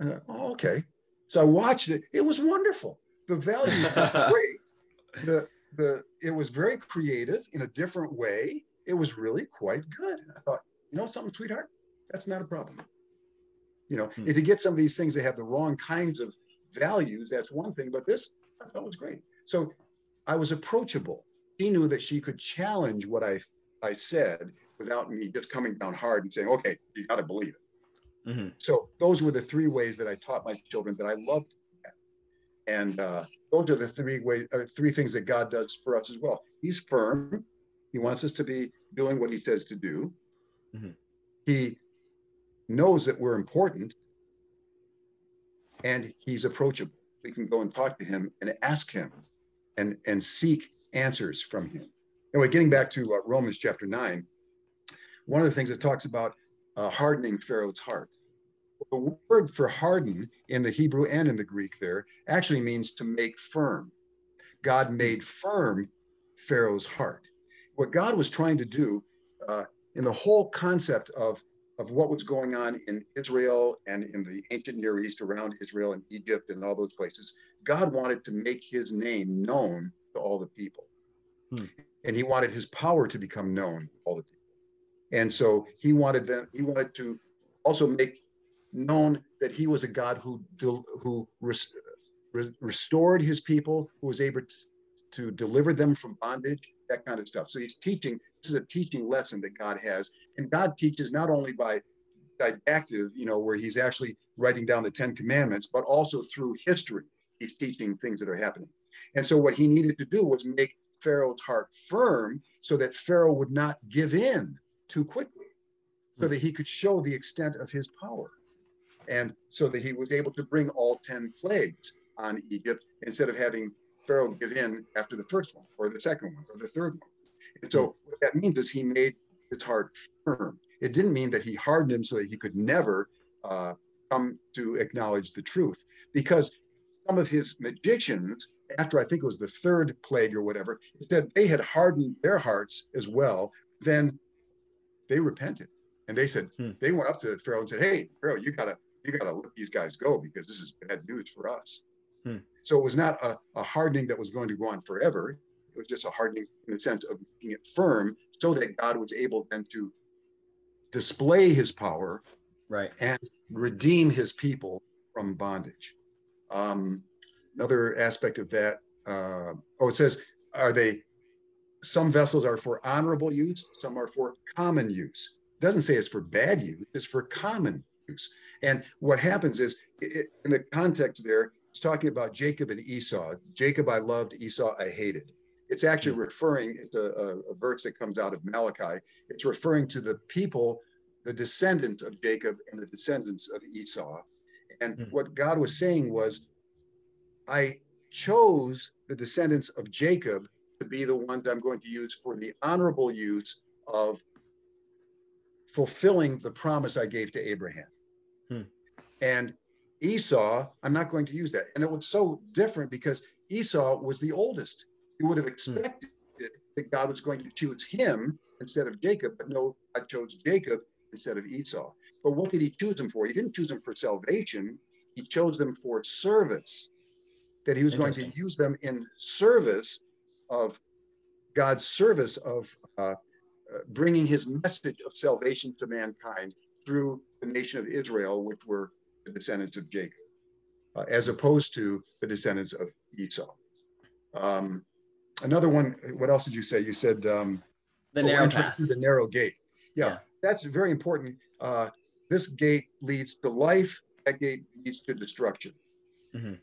I thought, Oh, okay. So I watched it. It was wonderful. The values were great. The the it was very creative in a different way. It was really quite good. I thought, you know something, sweetheart? That's not a problem. You know, hmm. if you get some of these things that have the wrong kinds of values, that's one thing. But this I thought was great. So I was approachable she knew that she could challenge what I I said without me just coming down hard and saying, "Okay, you got to believe it." Mm-hmm. So those were the three ways that I taught my children that I loved, and uh, those are the three ways, uh, three things that God does for us as well. He's firm; He wants us to be doing what He says to do. Mm-hmm. He knows that we're important, and He's approachable. We can go and talk to Him and ask Him, and and seek answers from him. Anyway, getting back to uh, Romans chapter 9, one of the things it talks about uh, hardening Pharaoh's heart. The word for harden in the Hebrew and in the Greek there actually means to make firm. God made firm Pharaoh's heart. What God was trying to do uh, in the whole concept of, of what was going on in Israel and in the ancient Near East around Israel and Egypt and all those places, God wanted to make his name known to all the people. Hmm. And he wanted his power to become known to all the people. And so he wanted them, he wanted to also make known that he was a God who who res, restored his people, who was able to, to deliver them from bondage, that kind of stuff. So he's teaching, this is a teaching lesson that God has. And God teaches not only by didactic, you know, where he's actually writing down the Ten Commandments, but also through history. He's teaching things that are happening. And so what he needed to do was make Pharaoh's heart firm so that Pharaoh would not give in too quickly, so that he could show the extent of his power. And so that he was able to bring all 10 plagues on Egypt instead of having Pharaoh give in after the first one or the second one or the third one. And so what that means is he made his heart firm. It didn't mean that he hardened him so that he could never uh, come to acknowledge the truth because some of his magicians, after I think it was the third plague or whatever, said they had hardened their hearts as well. Then they repented and they said Hmm. they went up to Pharaoh and said, "Hey, Pharaoh, you gotta you gotta let these guys go because this is bad news for us." Hmm. So it was not a, a hardening that was going to go on forever. It was just a hardening in the sense of making it firm, so that God was able then to display His power Right. and redeem his people from bondage. Um, another aspect of that, uh, oh, it says, are they, some vessels are for honorable use, some are for common use. It doesn't say it's for bad use, it's for common use. And what happens is, it, in the context there, it's talking about Jacob and Esau. Jacob I loved, Esau I hated. It's actually referring, it's a, a, a verse that comes out of Malachi. It's referring to the people the descendants of Jacob and the descendants of Esau. And Hmm. what God was saying was, I chose the descendants of Jacob to be the ones I'm going to use for the honorable use of fulfilling the promise I gave to Abraham. Hmm. And Esau, I'm not going to use that. And it was so different because Esau was the oldest. You would have expected that God was going to choose him instead of Jacob, but no, God chose Jacob instead of Esau. But what did he choose him for? He didn't choose them for salvation. He chose them for service, that he was going to use them in service of God's service of uh, uh, bringing his message of salvation to mankind through the nation of Israel, which were the descendants of Jacob, uh, as opposed to the descendants of Esau. Um, another one, what else did you say? You said um, The oh, narrow path. through the narrow gate. Yeah, Yeah. that's very important. Uh, this gate leads to life. That gate leads to destruction. Mhm.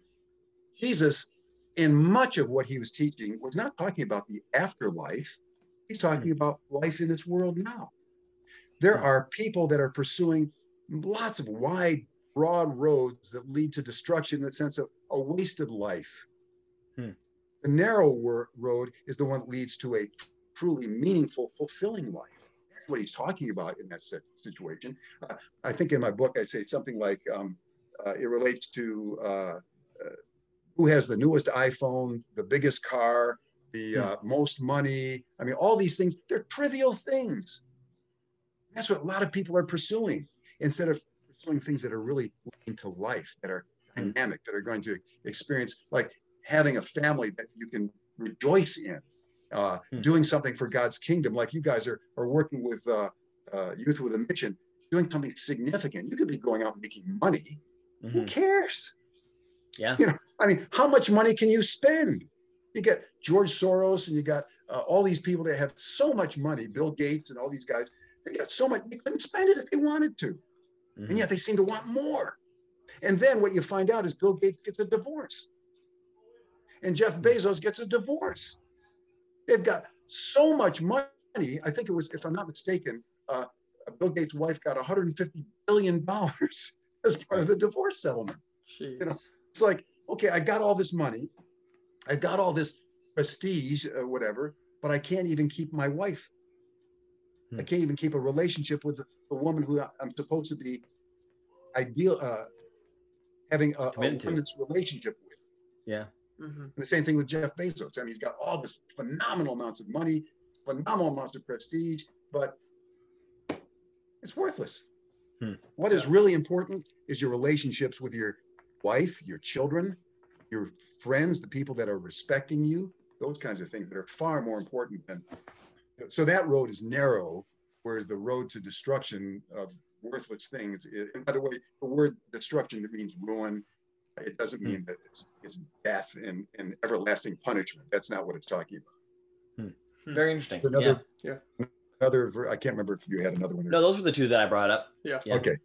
Jesus, in much of what he was teaching, was not talking about the afterlife. He's talking about life in this world now. There Hmm. are people that are pursuing lots of wide, broad roads that lead to destruction in the sense of a wasted life. Hmm. The narrow road is the one that leads to a truly meaningful, fulfilling life. That's what he's talking about in that si- situation. Uh, I think in my book, I say something like um, uh, it relates to uh, uh, who has the newest iPhone, the biggest car, the Hmm. uh, most money. I mean, all these things, they're trivial things. That's what a lot of people are pursuing instead of pursuing things that are really into life, that are Hmm. dynamic, that are going to experience, like having a family that you can rejoice in, uh, Hmm. doing something for God's kingdom, like you guys are, are working with uh, uh, Youth with a Mission, doing something significant. You could be going out and making money. Who Mhm. cares? Yeah. You know, I mean, how much money can you spend? You get George Soros and you got uh, all these people that have so much money, Bill Gates and all these guys. They got so much, they couldn't spend it if they wanted to. Mhm. And yet they seem to want more. And then what you find out is Bill Gates gets a divorce. And Jeff Bezos gets a divorce. They've got so much money. I think it was, if I'm not mistaken, uh, Bill Gates' wife got 150 billion dollars as part of the divorce settlement. Jeez. know, It's like, okay, I got all this money, I got all this prestige, uh, whatever, but I can't even keep my wife. I Hmm. can't even keep a relationship with the, the woman who I- I'm supposed to be ideal, uh, having a, a Committed woman's relationship with. Yeah. Mhm. And the same thing with Jeff Bezos. I mean, he's got all this phenomenal amounts of money, phenomenal amounts of prestige, but it's worthless. Hmm. What is really important is your relationships with your wife, your children, your friends, the people that are respecting you, those kinds of things that are far more important than. So that road is narrow, whereas the road to destruction of worthless things. Is, and by the way, the word destruction it means ruin. It doesn't mean hmm. that it's, it's death and, and everlasting punishment. That's not what it's talking about. Hmm. Hmm. Very interesting. Another- yeah. Another, ver- I can't remember if you had another one. No, those were the two that I brought up. Yeah. Yeah. Okay.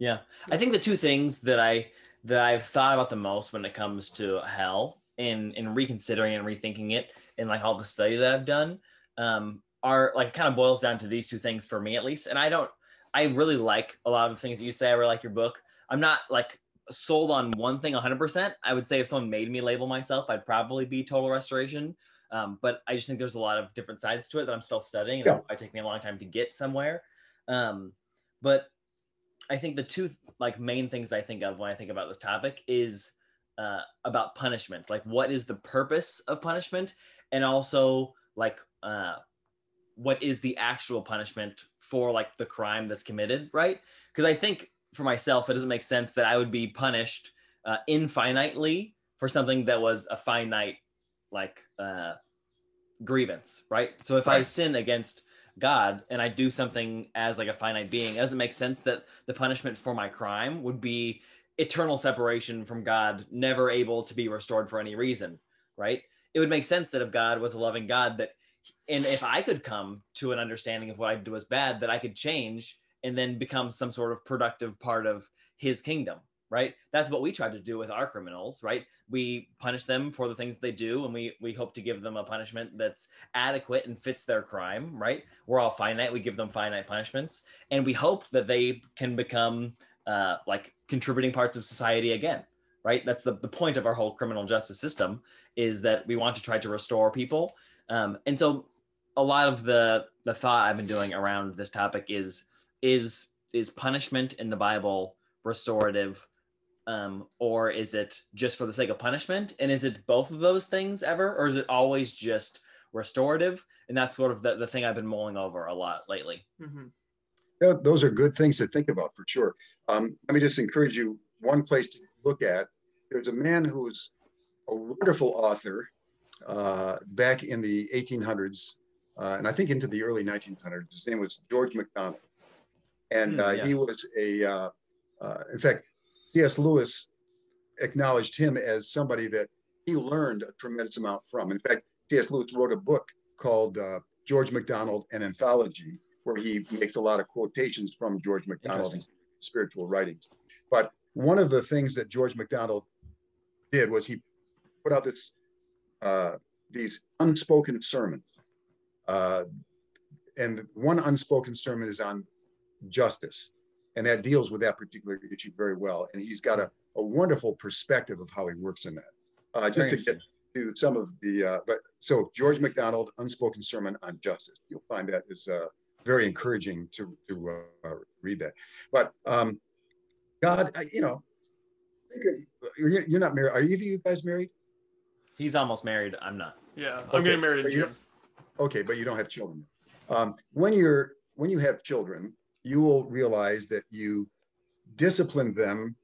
Yeah. I think the two things that I that I've thought about the most when it comes to hell in in reconsidering and rethinking it and like all the study that I've done um are like kind of boils down to these two things for me at least. And I don't I really like a lot of the things that you say. I really like your book. I'm not like sold on one thing 100%. I would say if someone made me label myself, I'd probably be total restoration. Um, but I just think there's a lot of different sides to it that I'm still studying. And Yeah. that's why it take me a long time to get somewhere. Um, but I think the two like main things I think of when I think about this topic is uh, about punishment. Like what is the purpose of punishment? And also like uh, what is the actual punishment for like the crime that's committed right? Because i think for myself it doesn't make sense that i would be punished uh, infinitely for something that was a finite like uh, grievance right? So if i sin against god and i do something as like a finite being doesn't make sense that the punishment for my crime would be eternal separation from god never able to be restored for any reason right? It would make sense that if god was a loving god that and if i could come to an understanding of what i did was bad that i could change and then become some sort of productive part of his kingdom right? That's what we try to do with our criminals right? We punish them for the things they do and we we hope to give them a punishment that's adequate and fits their crime right? We're all finite. We give them finite punishments and we hope that they can become uh, like contributing parts of society again right? That's the, the point of our whole criminal justice system is that we want to try to restore people. Um, and so a lot of the the thought i've been doing around this topic is is is punishment in the bible restorative um, or is it just for the sake of punishment and is it both of those things ever or is it always just restorative and that's sort of the, the thing i've been mulling over a lot lately hmm Yeah, those are good things to think about for sure. Um, let me just encourage you one place to look at. There's a man who's a wonderful author uh, back in the 1800s, uh, and I think into the early 1900s. His name was George MacDonald. And Hmm, uh, yeah. he was a, uh, uh, in fact, C.S. Lewis acknowledged him as somebody that he learned a tremendous amount from. In fact, C.S. Lewis wrote a book called uh, George MacDonald, an anthology, where he makes a lot of quotations from George MacDonald's spiritual writings. But one of the things that George MacDonald did was he put out this uh, these unspoken sermons, uh, and one unspoken sermon is on justice, and that deals with that particular issue very well. And he's got a, a wonderful perspective of how he works in that. Uh, just to get to some of the, uh, but so George MacDonald, unspoken sermon on justice. You'll find that is uh, very encouraging to to uh, read that. But um, God, I- you know, you're, you're not married. Are either of you guys married? he's almost married i'm not Yeah, I'm getting married in but June. Okay, but you don't have children. Um, when you're when you have children, you will realize that you discipline them.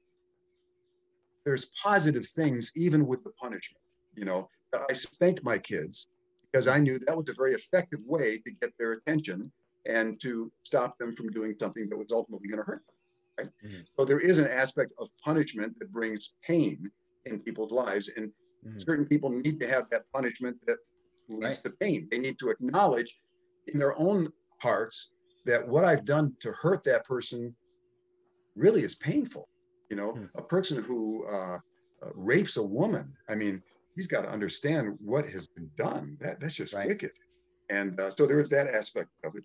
There's positive things even with the punishment. You know, I spanked my kids because I knew that was a very effective way to get their attention and to stop them from doing something that was ultimately going to hurt them. Right? Mhm. So there is an aspect of punishment that brings pain in people's lives, and Mhm. certain people need to have that punishment that leads Right. to pain. They need to acknowledge in their own hearts that what I've done to hurt that person really is painful. You know, Hmm. a person who uh, uh, rapes a woman, I mean, he's got to understand what has been done. That that's just Right. wicked. And uh, so there is that aspect of it.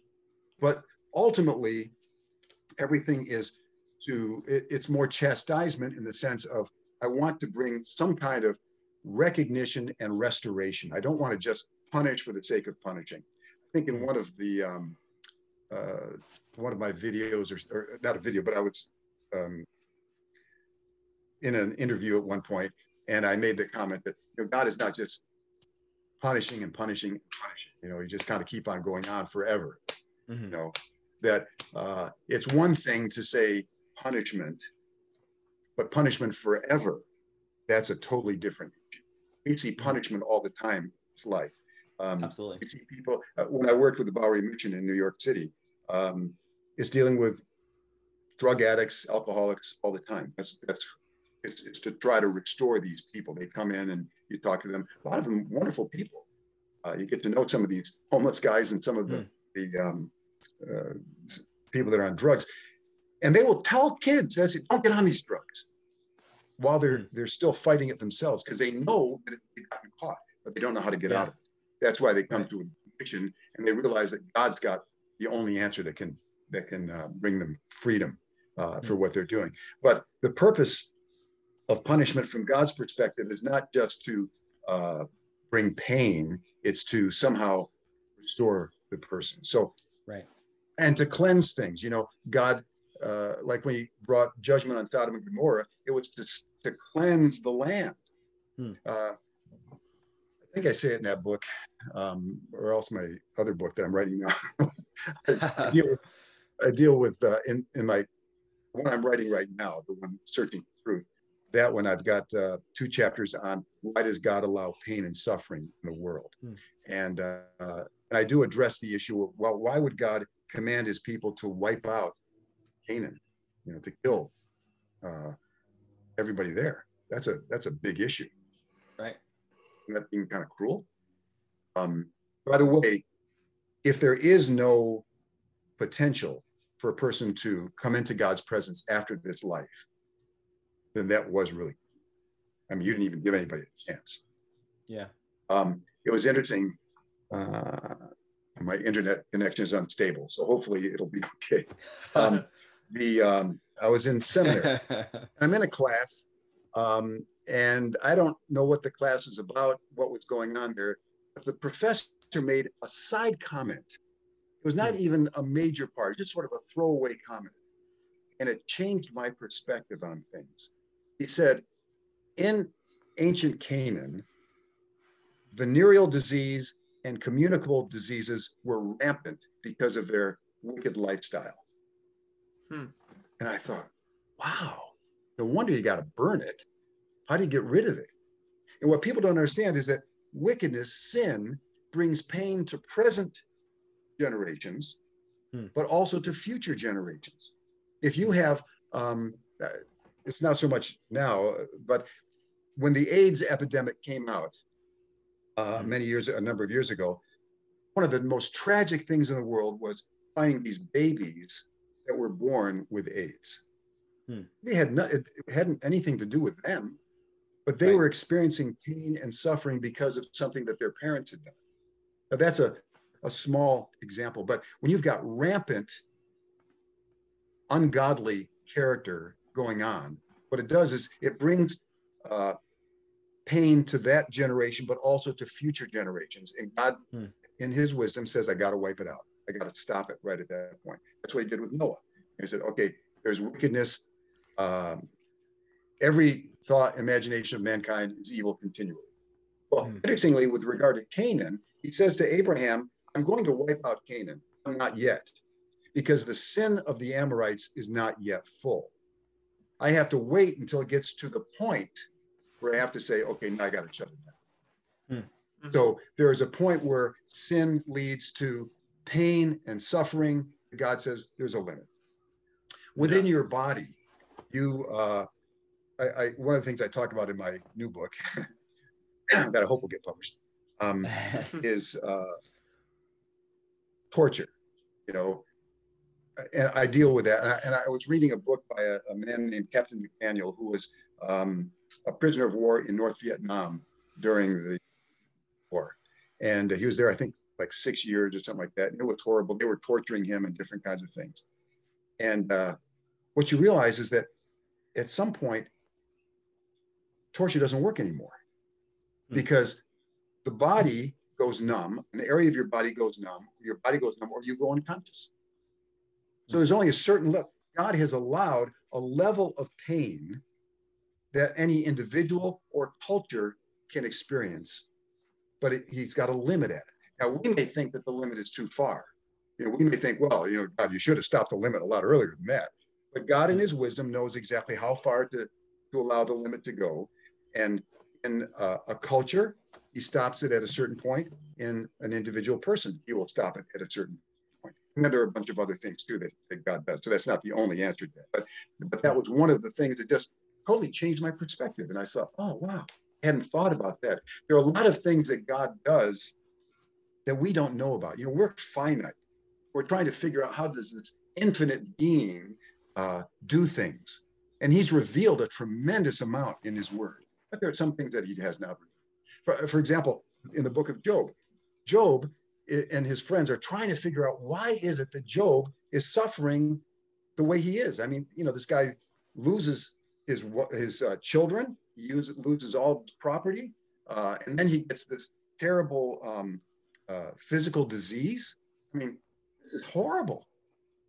But ultimately, everything is to it, it's more chastisement in the sense of I want to bring some kind of recognition and restoration. I don't want to just punish for the sake of punishing. I think in one of the um, uh, one of my videos, or, or not a video, but I was um, in an interview at one point, and I made the comment that you know, God is not just punishing and punishing and punishing. You know, He just kind of keep on going on forever Mhm. you know that uh, it's one thing to say punishment but punishment forever that's a totally different issue we see punishment all the time in life um, absolutely you see people uh, when i worked with the bowery mission in new york city um, it's dealing with drug addicts alcoholics all the time that's that's it's, it's to try to restore these people they come in and you talk to them a lot of them wonderful people uh, you get to know some of these homeless guys and some of the Hmm. the um, uh, people that are on drugs, and they will tell kids, "That's it, don't get on these drugs," while they're Hmm. they're still fighting it themselves because they know that they've gotten caught, but they don't know how to get Yeah. out of it. That's why they come to a mission and they realize that God's got the only answer that can that can uh, bring them freedom uh, for Hmm. what they're doing. But the purpose of punishment from God's perspective is not just to uh, bring pain; it's to somehow restore the person. So right and to cleanse things. You know, God, uh, like when He brought judgment on Sodom and Gomorrah, it was to, to cleanse the land. Hmm. Uh, I think I say it in that book, um, or else my other book that I'm writing now. I, deal with, I deal with uh, in in my one I'm writing right now, the one searching for truth. That one I've got uh, two chapters on why does God allow pain and suffering in the world, hmm. and uh, and I do address the issue of well, why would God command His people to wipe out Canaan, you know, to kill uh, everybody there? That's a that's a big issue, right? And that being kind of cruel. Um, by the way, if there is no potential for a person to come into God's presence after this life, then that was really, I mean, you didn't even give anybody a chance. Yeah. Um, it was interesting. Uh, my internet connection is unstable, so hopefully it'll be okay. Um, the um, I was in seminary. I'm in a class, um, and I don't know what the class is about, what was going on there. But the professor made a side comment it was not hmm. even a major part, just sort of a throwaway comment. And it changed my perspective on things. He said, in ancient Canaan, venereal disease and communicable diseases were rampant because of their wicked lifestyle. Hmm. And I thought, wow, no wonder you got to burn it. How do you get rid of it? And what people don't understand is that wickedness, sin, brings pain to present generations, hmm. but also to future generations. If you have, um, uh, it's not so much now, but when the AIDS epidemic came out uh, hmm. many years, a number of years ago, one of the most tragic things in the world was finding these babies that were born with AIDS. Hmm. They had no, it hadn't anything to do with them, but they right. were experiencing pain and suffering because of something that their parents had done. Now that's a a small example, but when you've got rampant, ungodly character going on, what it does is it brings uh, pain to that generation, but also to future generations. And God, hmm. in His wisdom, says, "I got to wipe it out. I got to stop it right at that point." That's what He did with Noah. He said, "Okay, there's wickedness. Um, every thought, imagination of mankind is evil continually." Well, hmm. interestingly, with regard to Canaan, He says to Abraham, I'm going to wipe out Canaan. Not yet, because the sin of the Amorites is not yet full. I have to wait until it gets to the point where I have to say, okay, now I got to shut it down. Hmm. So there is a point where sin leads to pain and suffering. God says there's a limit. Within yeah. your body, you, uh, I, I, one of the things I talk about in my new book that I hope will get published um, is uh, torture, you know, and I deal with that. And I, and I was reading a book by a, a, man named Captain McDaniel, who was um, a prisoner of war in North Vietnam during the war. And he was there, I think, like six years or something like that. And it was horrible. They were torturing him and different kinds of things. And uh, what you realize is that at some point, torture doesn't work anymore hmm. because the body goes numb, an area of your body goes numb, your body goes numb, or you go unconscious. So there's only a certain level. God has allowed a level of pain that any individual or culture can experience, but it, he's got a limit at it. Now, we may think that the limit is too far. You know, we may think, well, you know, God, you should have stopped the limit a lot earlier than that. But God, in His wisdom, knows exactly how far to, to allow the limit to go. And in uh, a culture, he stops it at a certain point in an individual person. He will stop it at a certain point. And then there are a bunch of other things too that, that God does. So that's not the only answer to that. But, but that was one of the things that just totally changed my perspective. And I thought, oh, wow, I hadn't thought about that. There are a lot of things that God does that we don't know about. You know, we're finite. We're trying to figure out how does this infinite being uh, do things. And he's revealed a tremendous amount in his word. But there are some things that he has not revealed. For, for example, in the book of Job, Job and his friends are trying to figure out why is it that Job is suffering the way he is. I mean, you know, this guy loses his his uh, children, he uses, loses all his property, uh, and then he gets this terrible um, uh, physical disease. I mean, this is horrible.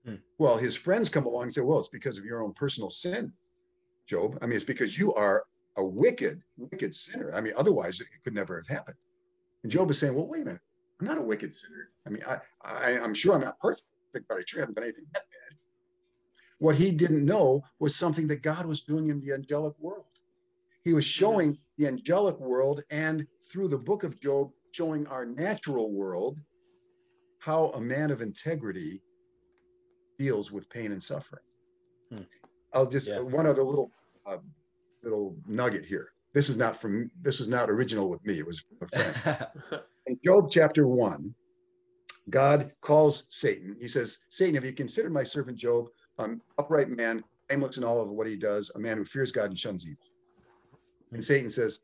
Hmm. Well, his friends come along and say, "Well, it's because of your own personal sin, Job. I mean, it's because you are a wicked, wicked sinner. I mean, otherwise it could never have happened. And Job is saying, well, wait a minute. I'm not a wicked sinner. I mean, I, I, I'm sure I'm not perfect, but I sure haven't done anything that bad. What he didn't know was something that God was doing in the angelic world. He was showing the angelic world and through the book of Job, showing our natural world how a man of integrity deals with pain and suffering. Hmm. I'll just yeah. one other little uh, little nugget here. This is not from this is not original with me. It was from a friend. In Job chapter one, God calls Satan. He says, Satan, have you considered my servant Job, an upright man, blameless in all of what he does, a man who fears God and shuns evil? And Satan says,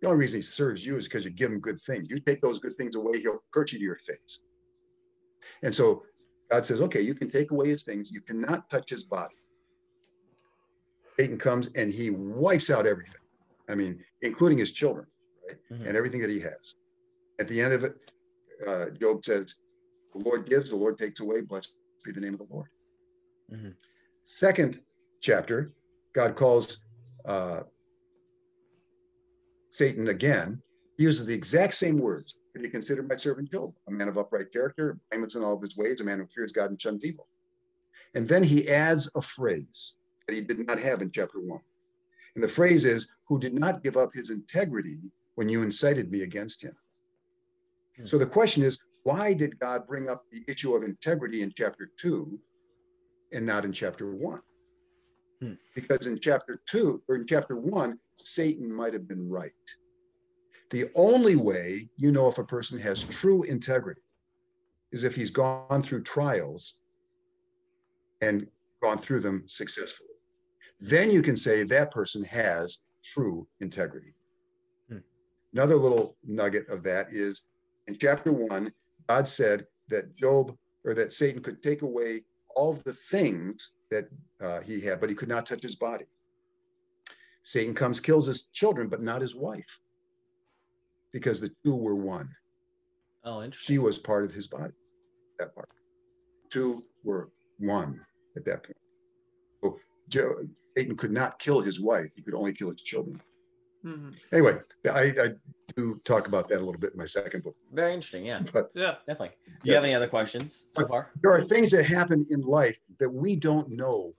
the only reason he serves you is because you give him good things. You take those good things away, he'll hurt you to your face. And so God says, okay, you can take away his things. You cannot touch his body. Satan comes and he wipes out everything. I mean, including his children, right? Mm-hmm. And everything that he has. At the end of it, uh, Job says, the Lord gives, the Lord takes away. Blessed be the name of the Lord. Mm-hmm. Second chapter, God calls uh, Satan again. He uses the exact same words. Have you considered my servant Job, a man of upright character, blameless in all of his ways, a man who fears God and shuns evil? And then he adds a phrase that he did not have in chapter one. And the phrase is, who did not give up his integrity when you incited me against him. Hmm. So the question is, why did God bring up the issue of integrity in chapter two and not in chapter one? Hmm. Because in chapter two or in chapter one, Satan might have been right. The only way you know if a person has true integrity is if he's gone through trials and gone through them successfully. Then you can say that person has true integrity. Hmm. Another little nugget of that is in chapter one, God said that Job or that Satan could take away all the things that uh, he had, but he could not touch his body. Satan comes, kills his children, but not his wife, because the two were one. Oh, interesting. She was part of his body, that part. Two were one at that point. So Joe, Satan could not kill his wife; he could only kill his children. Mm-hmm. Anyway, I, I, do talk about that a little bit in my second book. Very interesting, yeah. But yeah, definitely. Do you yeah. have any other questions so far? There are things that happen in life that we don't know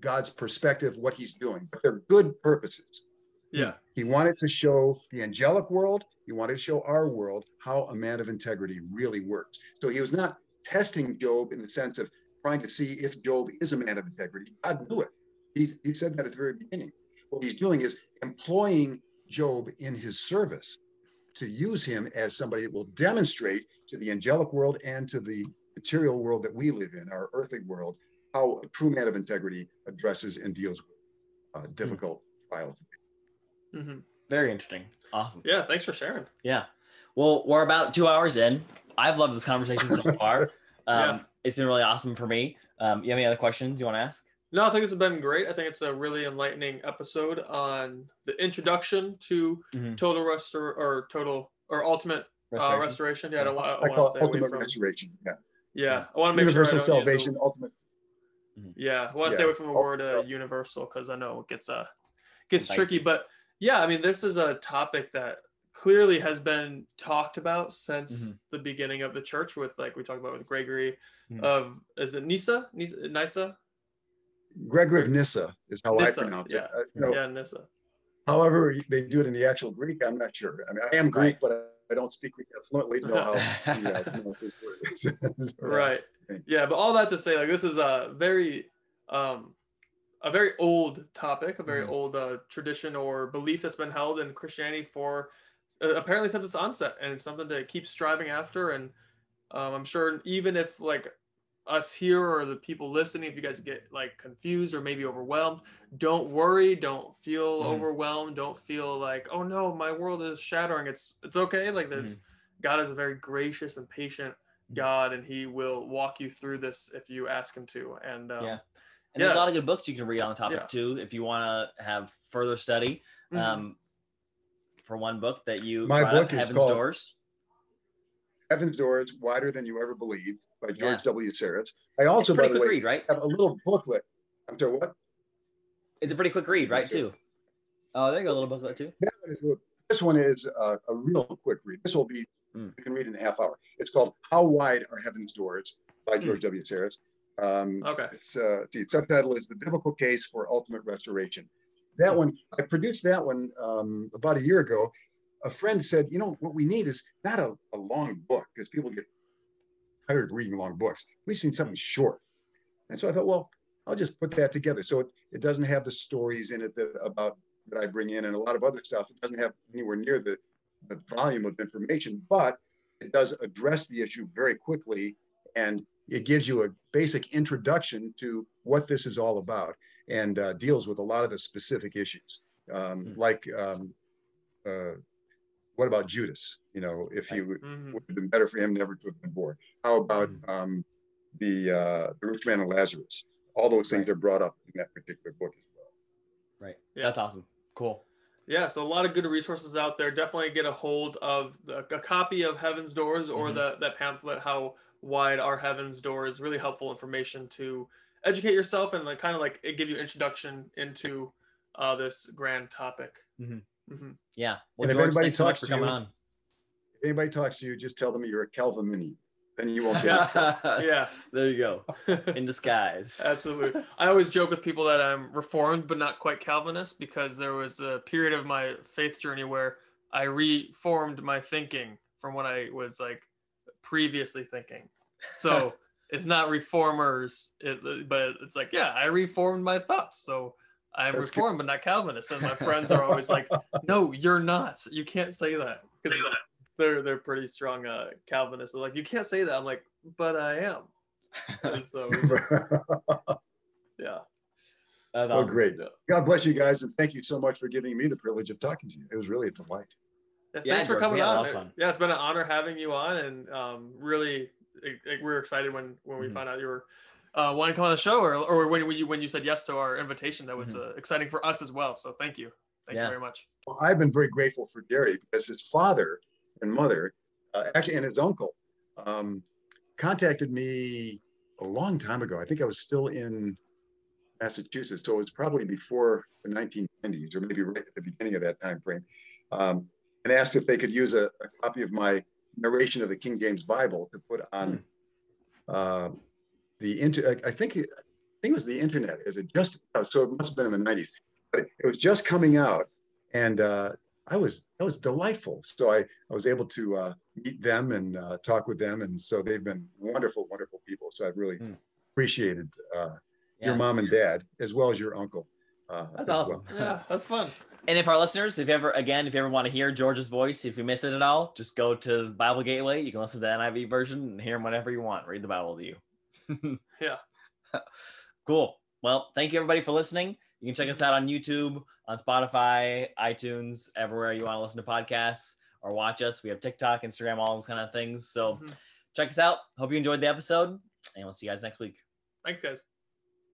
God's perspective, what he's doing, but they're good purposes. Yeah. He wanted to show the angelic world, he wanted to show our world how a man of integrity really works. So he was not testing Job in the sense of trying to see if Job is a man of integrity. God knew it. He, he said that at the very beginning. What he's doing is employing Job in his service to use him as somebody that will demonstrate to the angelic world and to the material world that we live in, our earthly world, how a true man of integrity addresses and deals with uh, hmm. difficult mm-hmm. trials. Mm-hmm. Very interesting. Awesome. Yeah. Thanks for sharing. Yeah. Well, we're about two hours in. I've loved this conversation so far. Um, yeah. It's been really awesome for me. Um, you have any other questions you want to ask? No, I think this has been great. I think it's a really enlightening episode on the introduction to mm-hmm. total restor or total or ultimate restoration. Uh, restoration. Yeah, I, I, I call it ultimate restoration. Yeah. Yeah, I want to make universal sure salvation, ultimate Mm-hmm. Yeah, I want to stay away from the word uh, universal because I know it gets uh gets tricky. But yeah, I mean, this is a topic that clearly has been talked about since mm-hmm. the beginning of the church. With like we talked about with Gregory mm-hmm. of is it Nisa Nisa Nisa. Gregory of Nyssa is how Nyssa, I pronounce yeah. it. Uh, you know, yeah, Nyssa. However, they do it in the actual Greek. I'm not sure. I mean, I am Greek, but I don't speak Greek fluently to know how yeah, pronounce this word. right yeah but all that to say like this is a very um a very old topic a very mm-hmm. old uh, tradition or belief that's been held in christianity for uh, apparently since its onset and it's something to keep striving after and um, i'm sure even if like us here or the people listening if you guys get like confused or maybe overwhelmed don't worry don't feel mm-hmm. overwhelmed don't feel like oh no my world is shattering it's it's okay like there's mm-hmm. god is a very gracious and patient God, and He will walk you through this if you ask Him to. And um, yeah, and there's a lot of good books you can read on the topic yeah. too if you want to have further study. Mm-hmm. Um, for one book that you my book up, is Heaven's called Doors. Heaven's Doors: Wider Than You Ever Believed by George yeah. W. Sarris. I also, by the way, read, right? have a little booklet. I'm sorry, what? It's a pretty quick read, right? Too. Oh, there you go, a little booklet too. That one is a little- this one is uh, a real quick read. This will be Mm. you can read in a half hour. It's called "How Wide Are Heaven's Doors" by George W. Sarris. Um, Okay. It's uh, the subtitle is "The Biblical Case for Ultimate Restoration." That one I produced that one um, about a year ago. A friend said, "You know what we need is not a, a long book because people get tired of reading long books. We've seen something short." And so I thought, well, I'll just put that together. So it, it doesn't have the stories in it that about that I bring in and a lot of other stuff. It doesn't have anywhere near the, the volume of information, but it does address the issue very quickly and it gives you a basic introduction to what this is all about and uh, deals with a lot of the specific issues. Um, Hmm. Like, um, uh, what about Judas? You know, if he would, Mhm. would have been better for him never to have been born. How about Hmm. um, the uh, the rich man and Lazarus? All those things Right. are brought up in that particular book as well. Right. Yeah. That's awesome. Cool. Yeah, so a lot of good resources out there. Definitely get a hold of the, a copy of Heaven's Doors or Mhm. the that pamphlet, How Wide Are Heaven's Doors. Really helpful information to educate yourself and like kind of like it give you introduction into uh, this grand topic. Mhm. Mhm. Yeah. Well, And if George, anybody thanks so talks to you- on. If anybody talks to you, just tell them you're a Calvin Then you won't get it. Yeah, there you go. In disguise. absolutely. I always joke with people that I'm reformed but not quite Calvinist because there was a period of my faith journey where I reformed my thinking from what I was like previously thinking. So it's not reformers, it, but it's like, yeah, I reformed my thoughts. So I'm That's good. reformed, but not Calvinist. And my friends are always like, no, you're not. You can't say that. Because they're, they're pretty strong uh, Calvinists. They're like, you can't say that. I'm like, but I am. And so, yeah. That's oh, awesome. great. God bless you guys. And thank you so much for giving me the privilege of talking to you. It was really a delight. Yeah, Yeah, thanks for coming we had a lot on. Yeah, it's been an honor having you on, and um, really, it, it- we are excited when when we Mhm. found out you were uh, wanting to come on the show, or, or when you when you said yes to our invitation. That was Mhm. uh, exciting for us as well. So thank you, thank Yeah. you very much. Well, I've been very grateful for Gary because his father and mother, uh, actually, and his uncle, um, contacted me a long time ago. I think I was still in Massachusetts, so it was probably before the 1990s, or maybe right at the beginning of that time frame, um, and asked if they could use a, a copy of my narration of the King James Bible to put on uh, the inter. I think it, I think it was the internet. Is it just so? It must have been in the 90s, but it, it was just coming out and uh, I was that was delightful. So I, I was able to uh, meet them and uh, talk with them, and so they've been wonderful, wonderful people. So I've really Hmm. appreciated uh, Yeah. your mom and dad as well as your uncle. Uh, That's awesome. well. Yeah, that's fun. And if our listeners, if you ever, again, if you ever want to hear George's voice, if you miss it at all, just go to Bible Gateway. You can listen to the NIV version and hear him whenever you want. Read the Bible to you. Yeah. Cool. Well, thank you everybody for listening. You can check us out on YouTube, on Spotify, iTunes, everywhere you want to listen to podcasts or watch us. We have TikTok, Instagram, all those kind of things. So Mhm. check us out. Hope you enjoyed the episode, and we'll see you guys next week. Thanks, guys.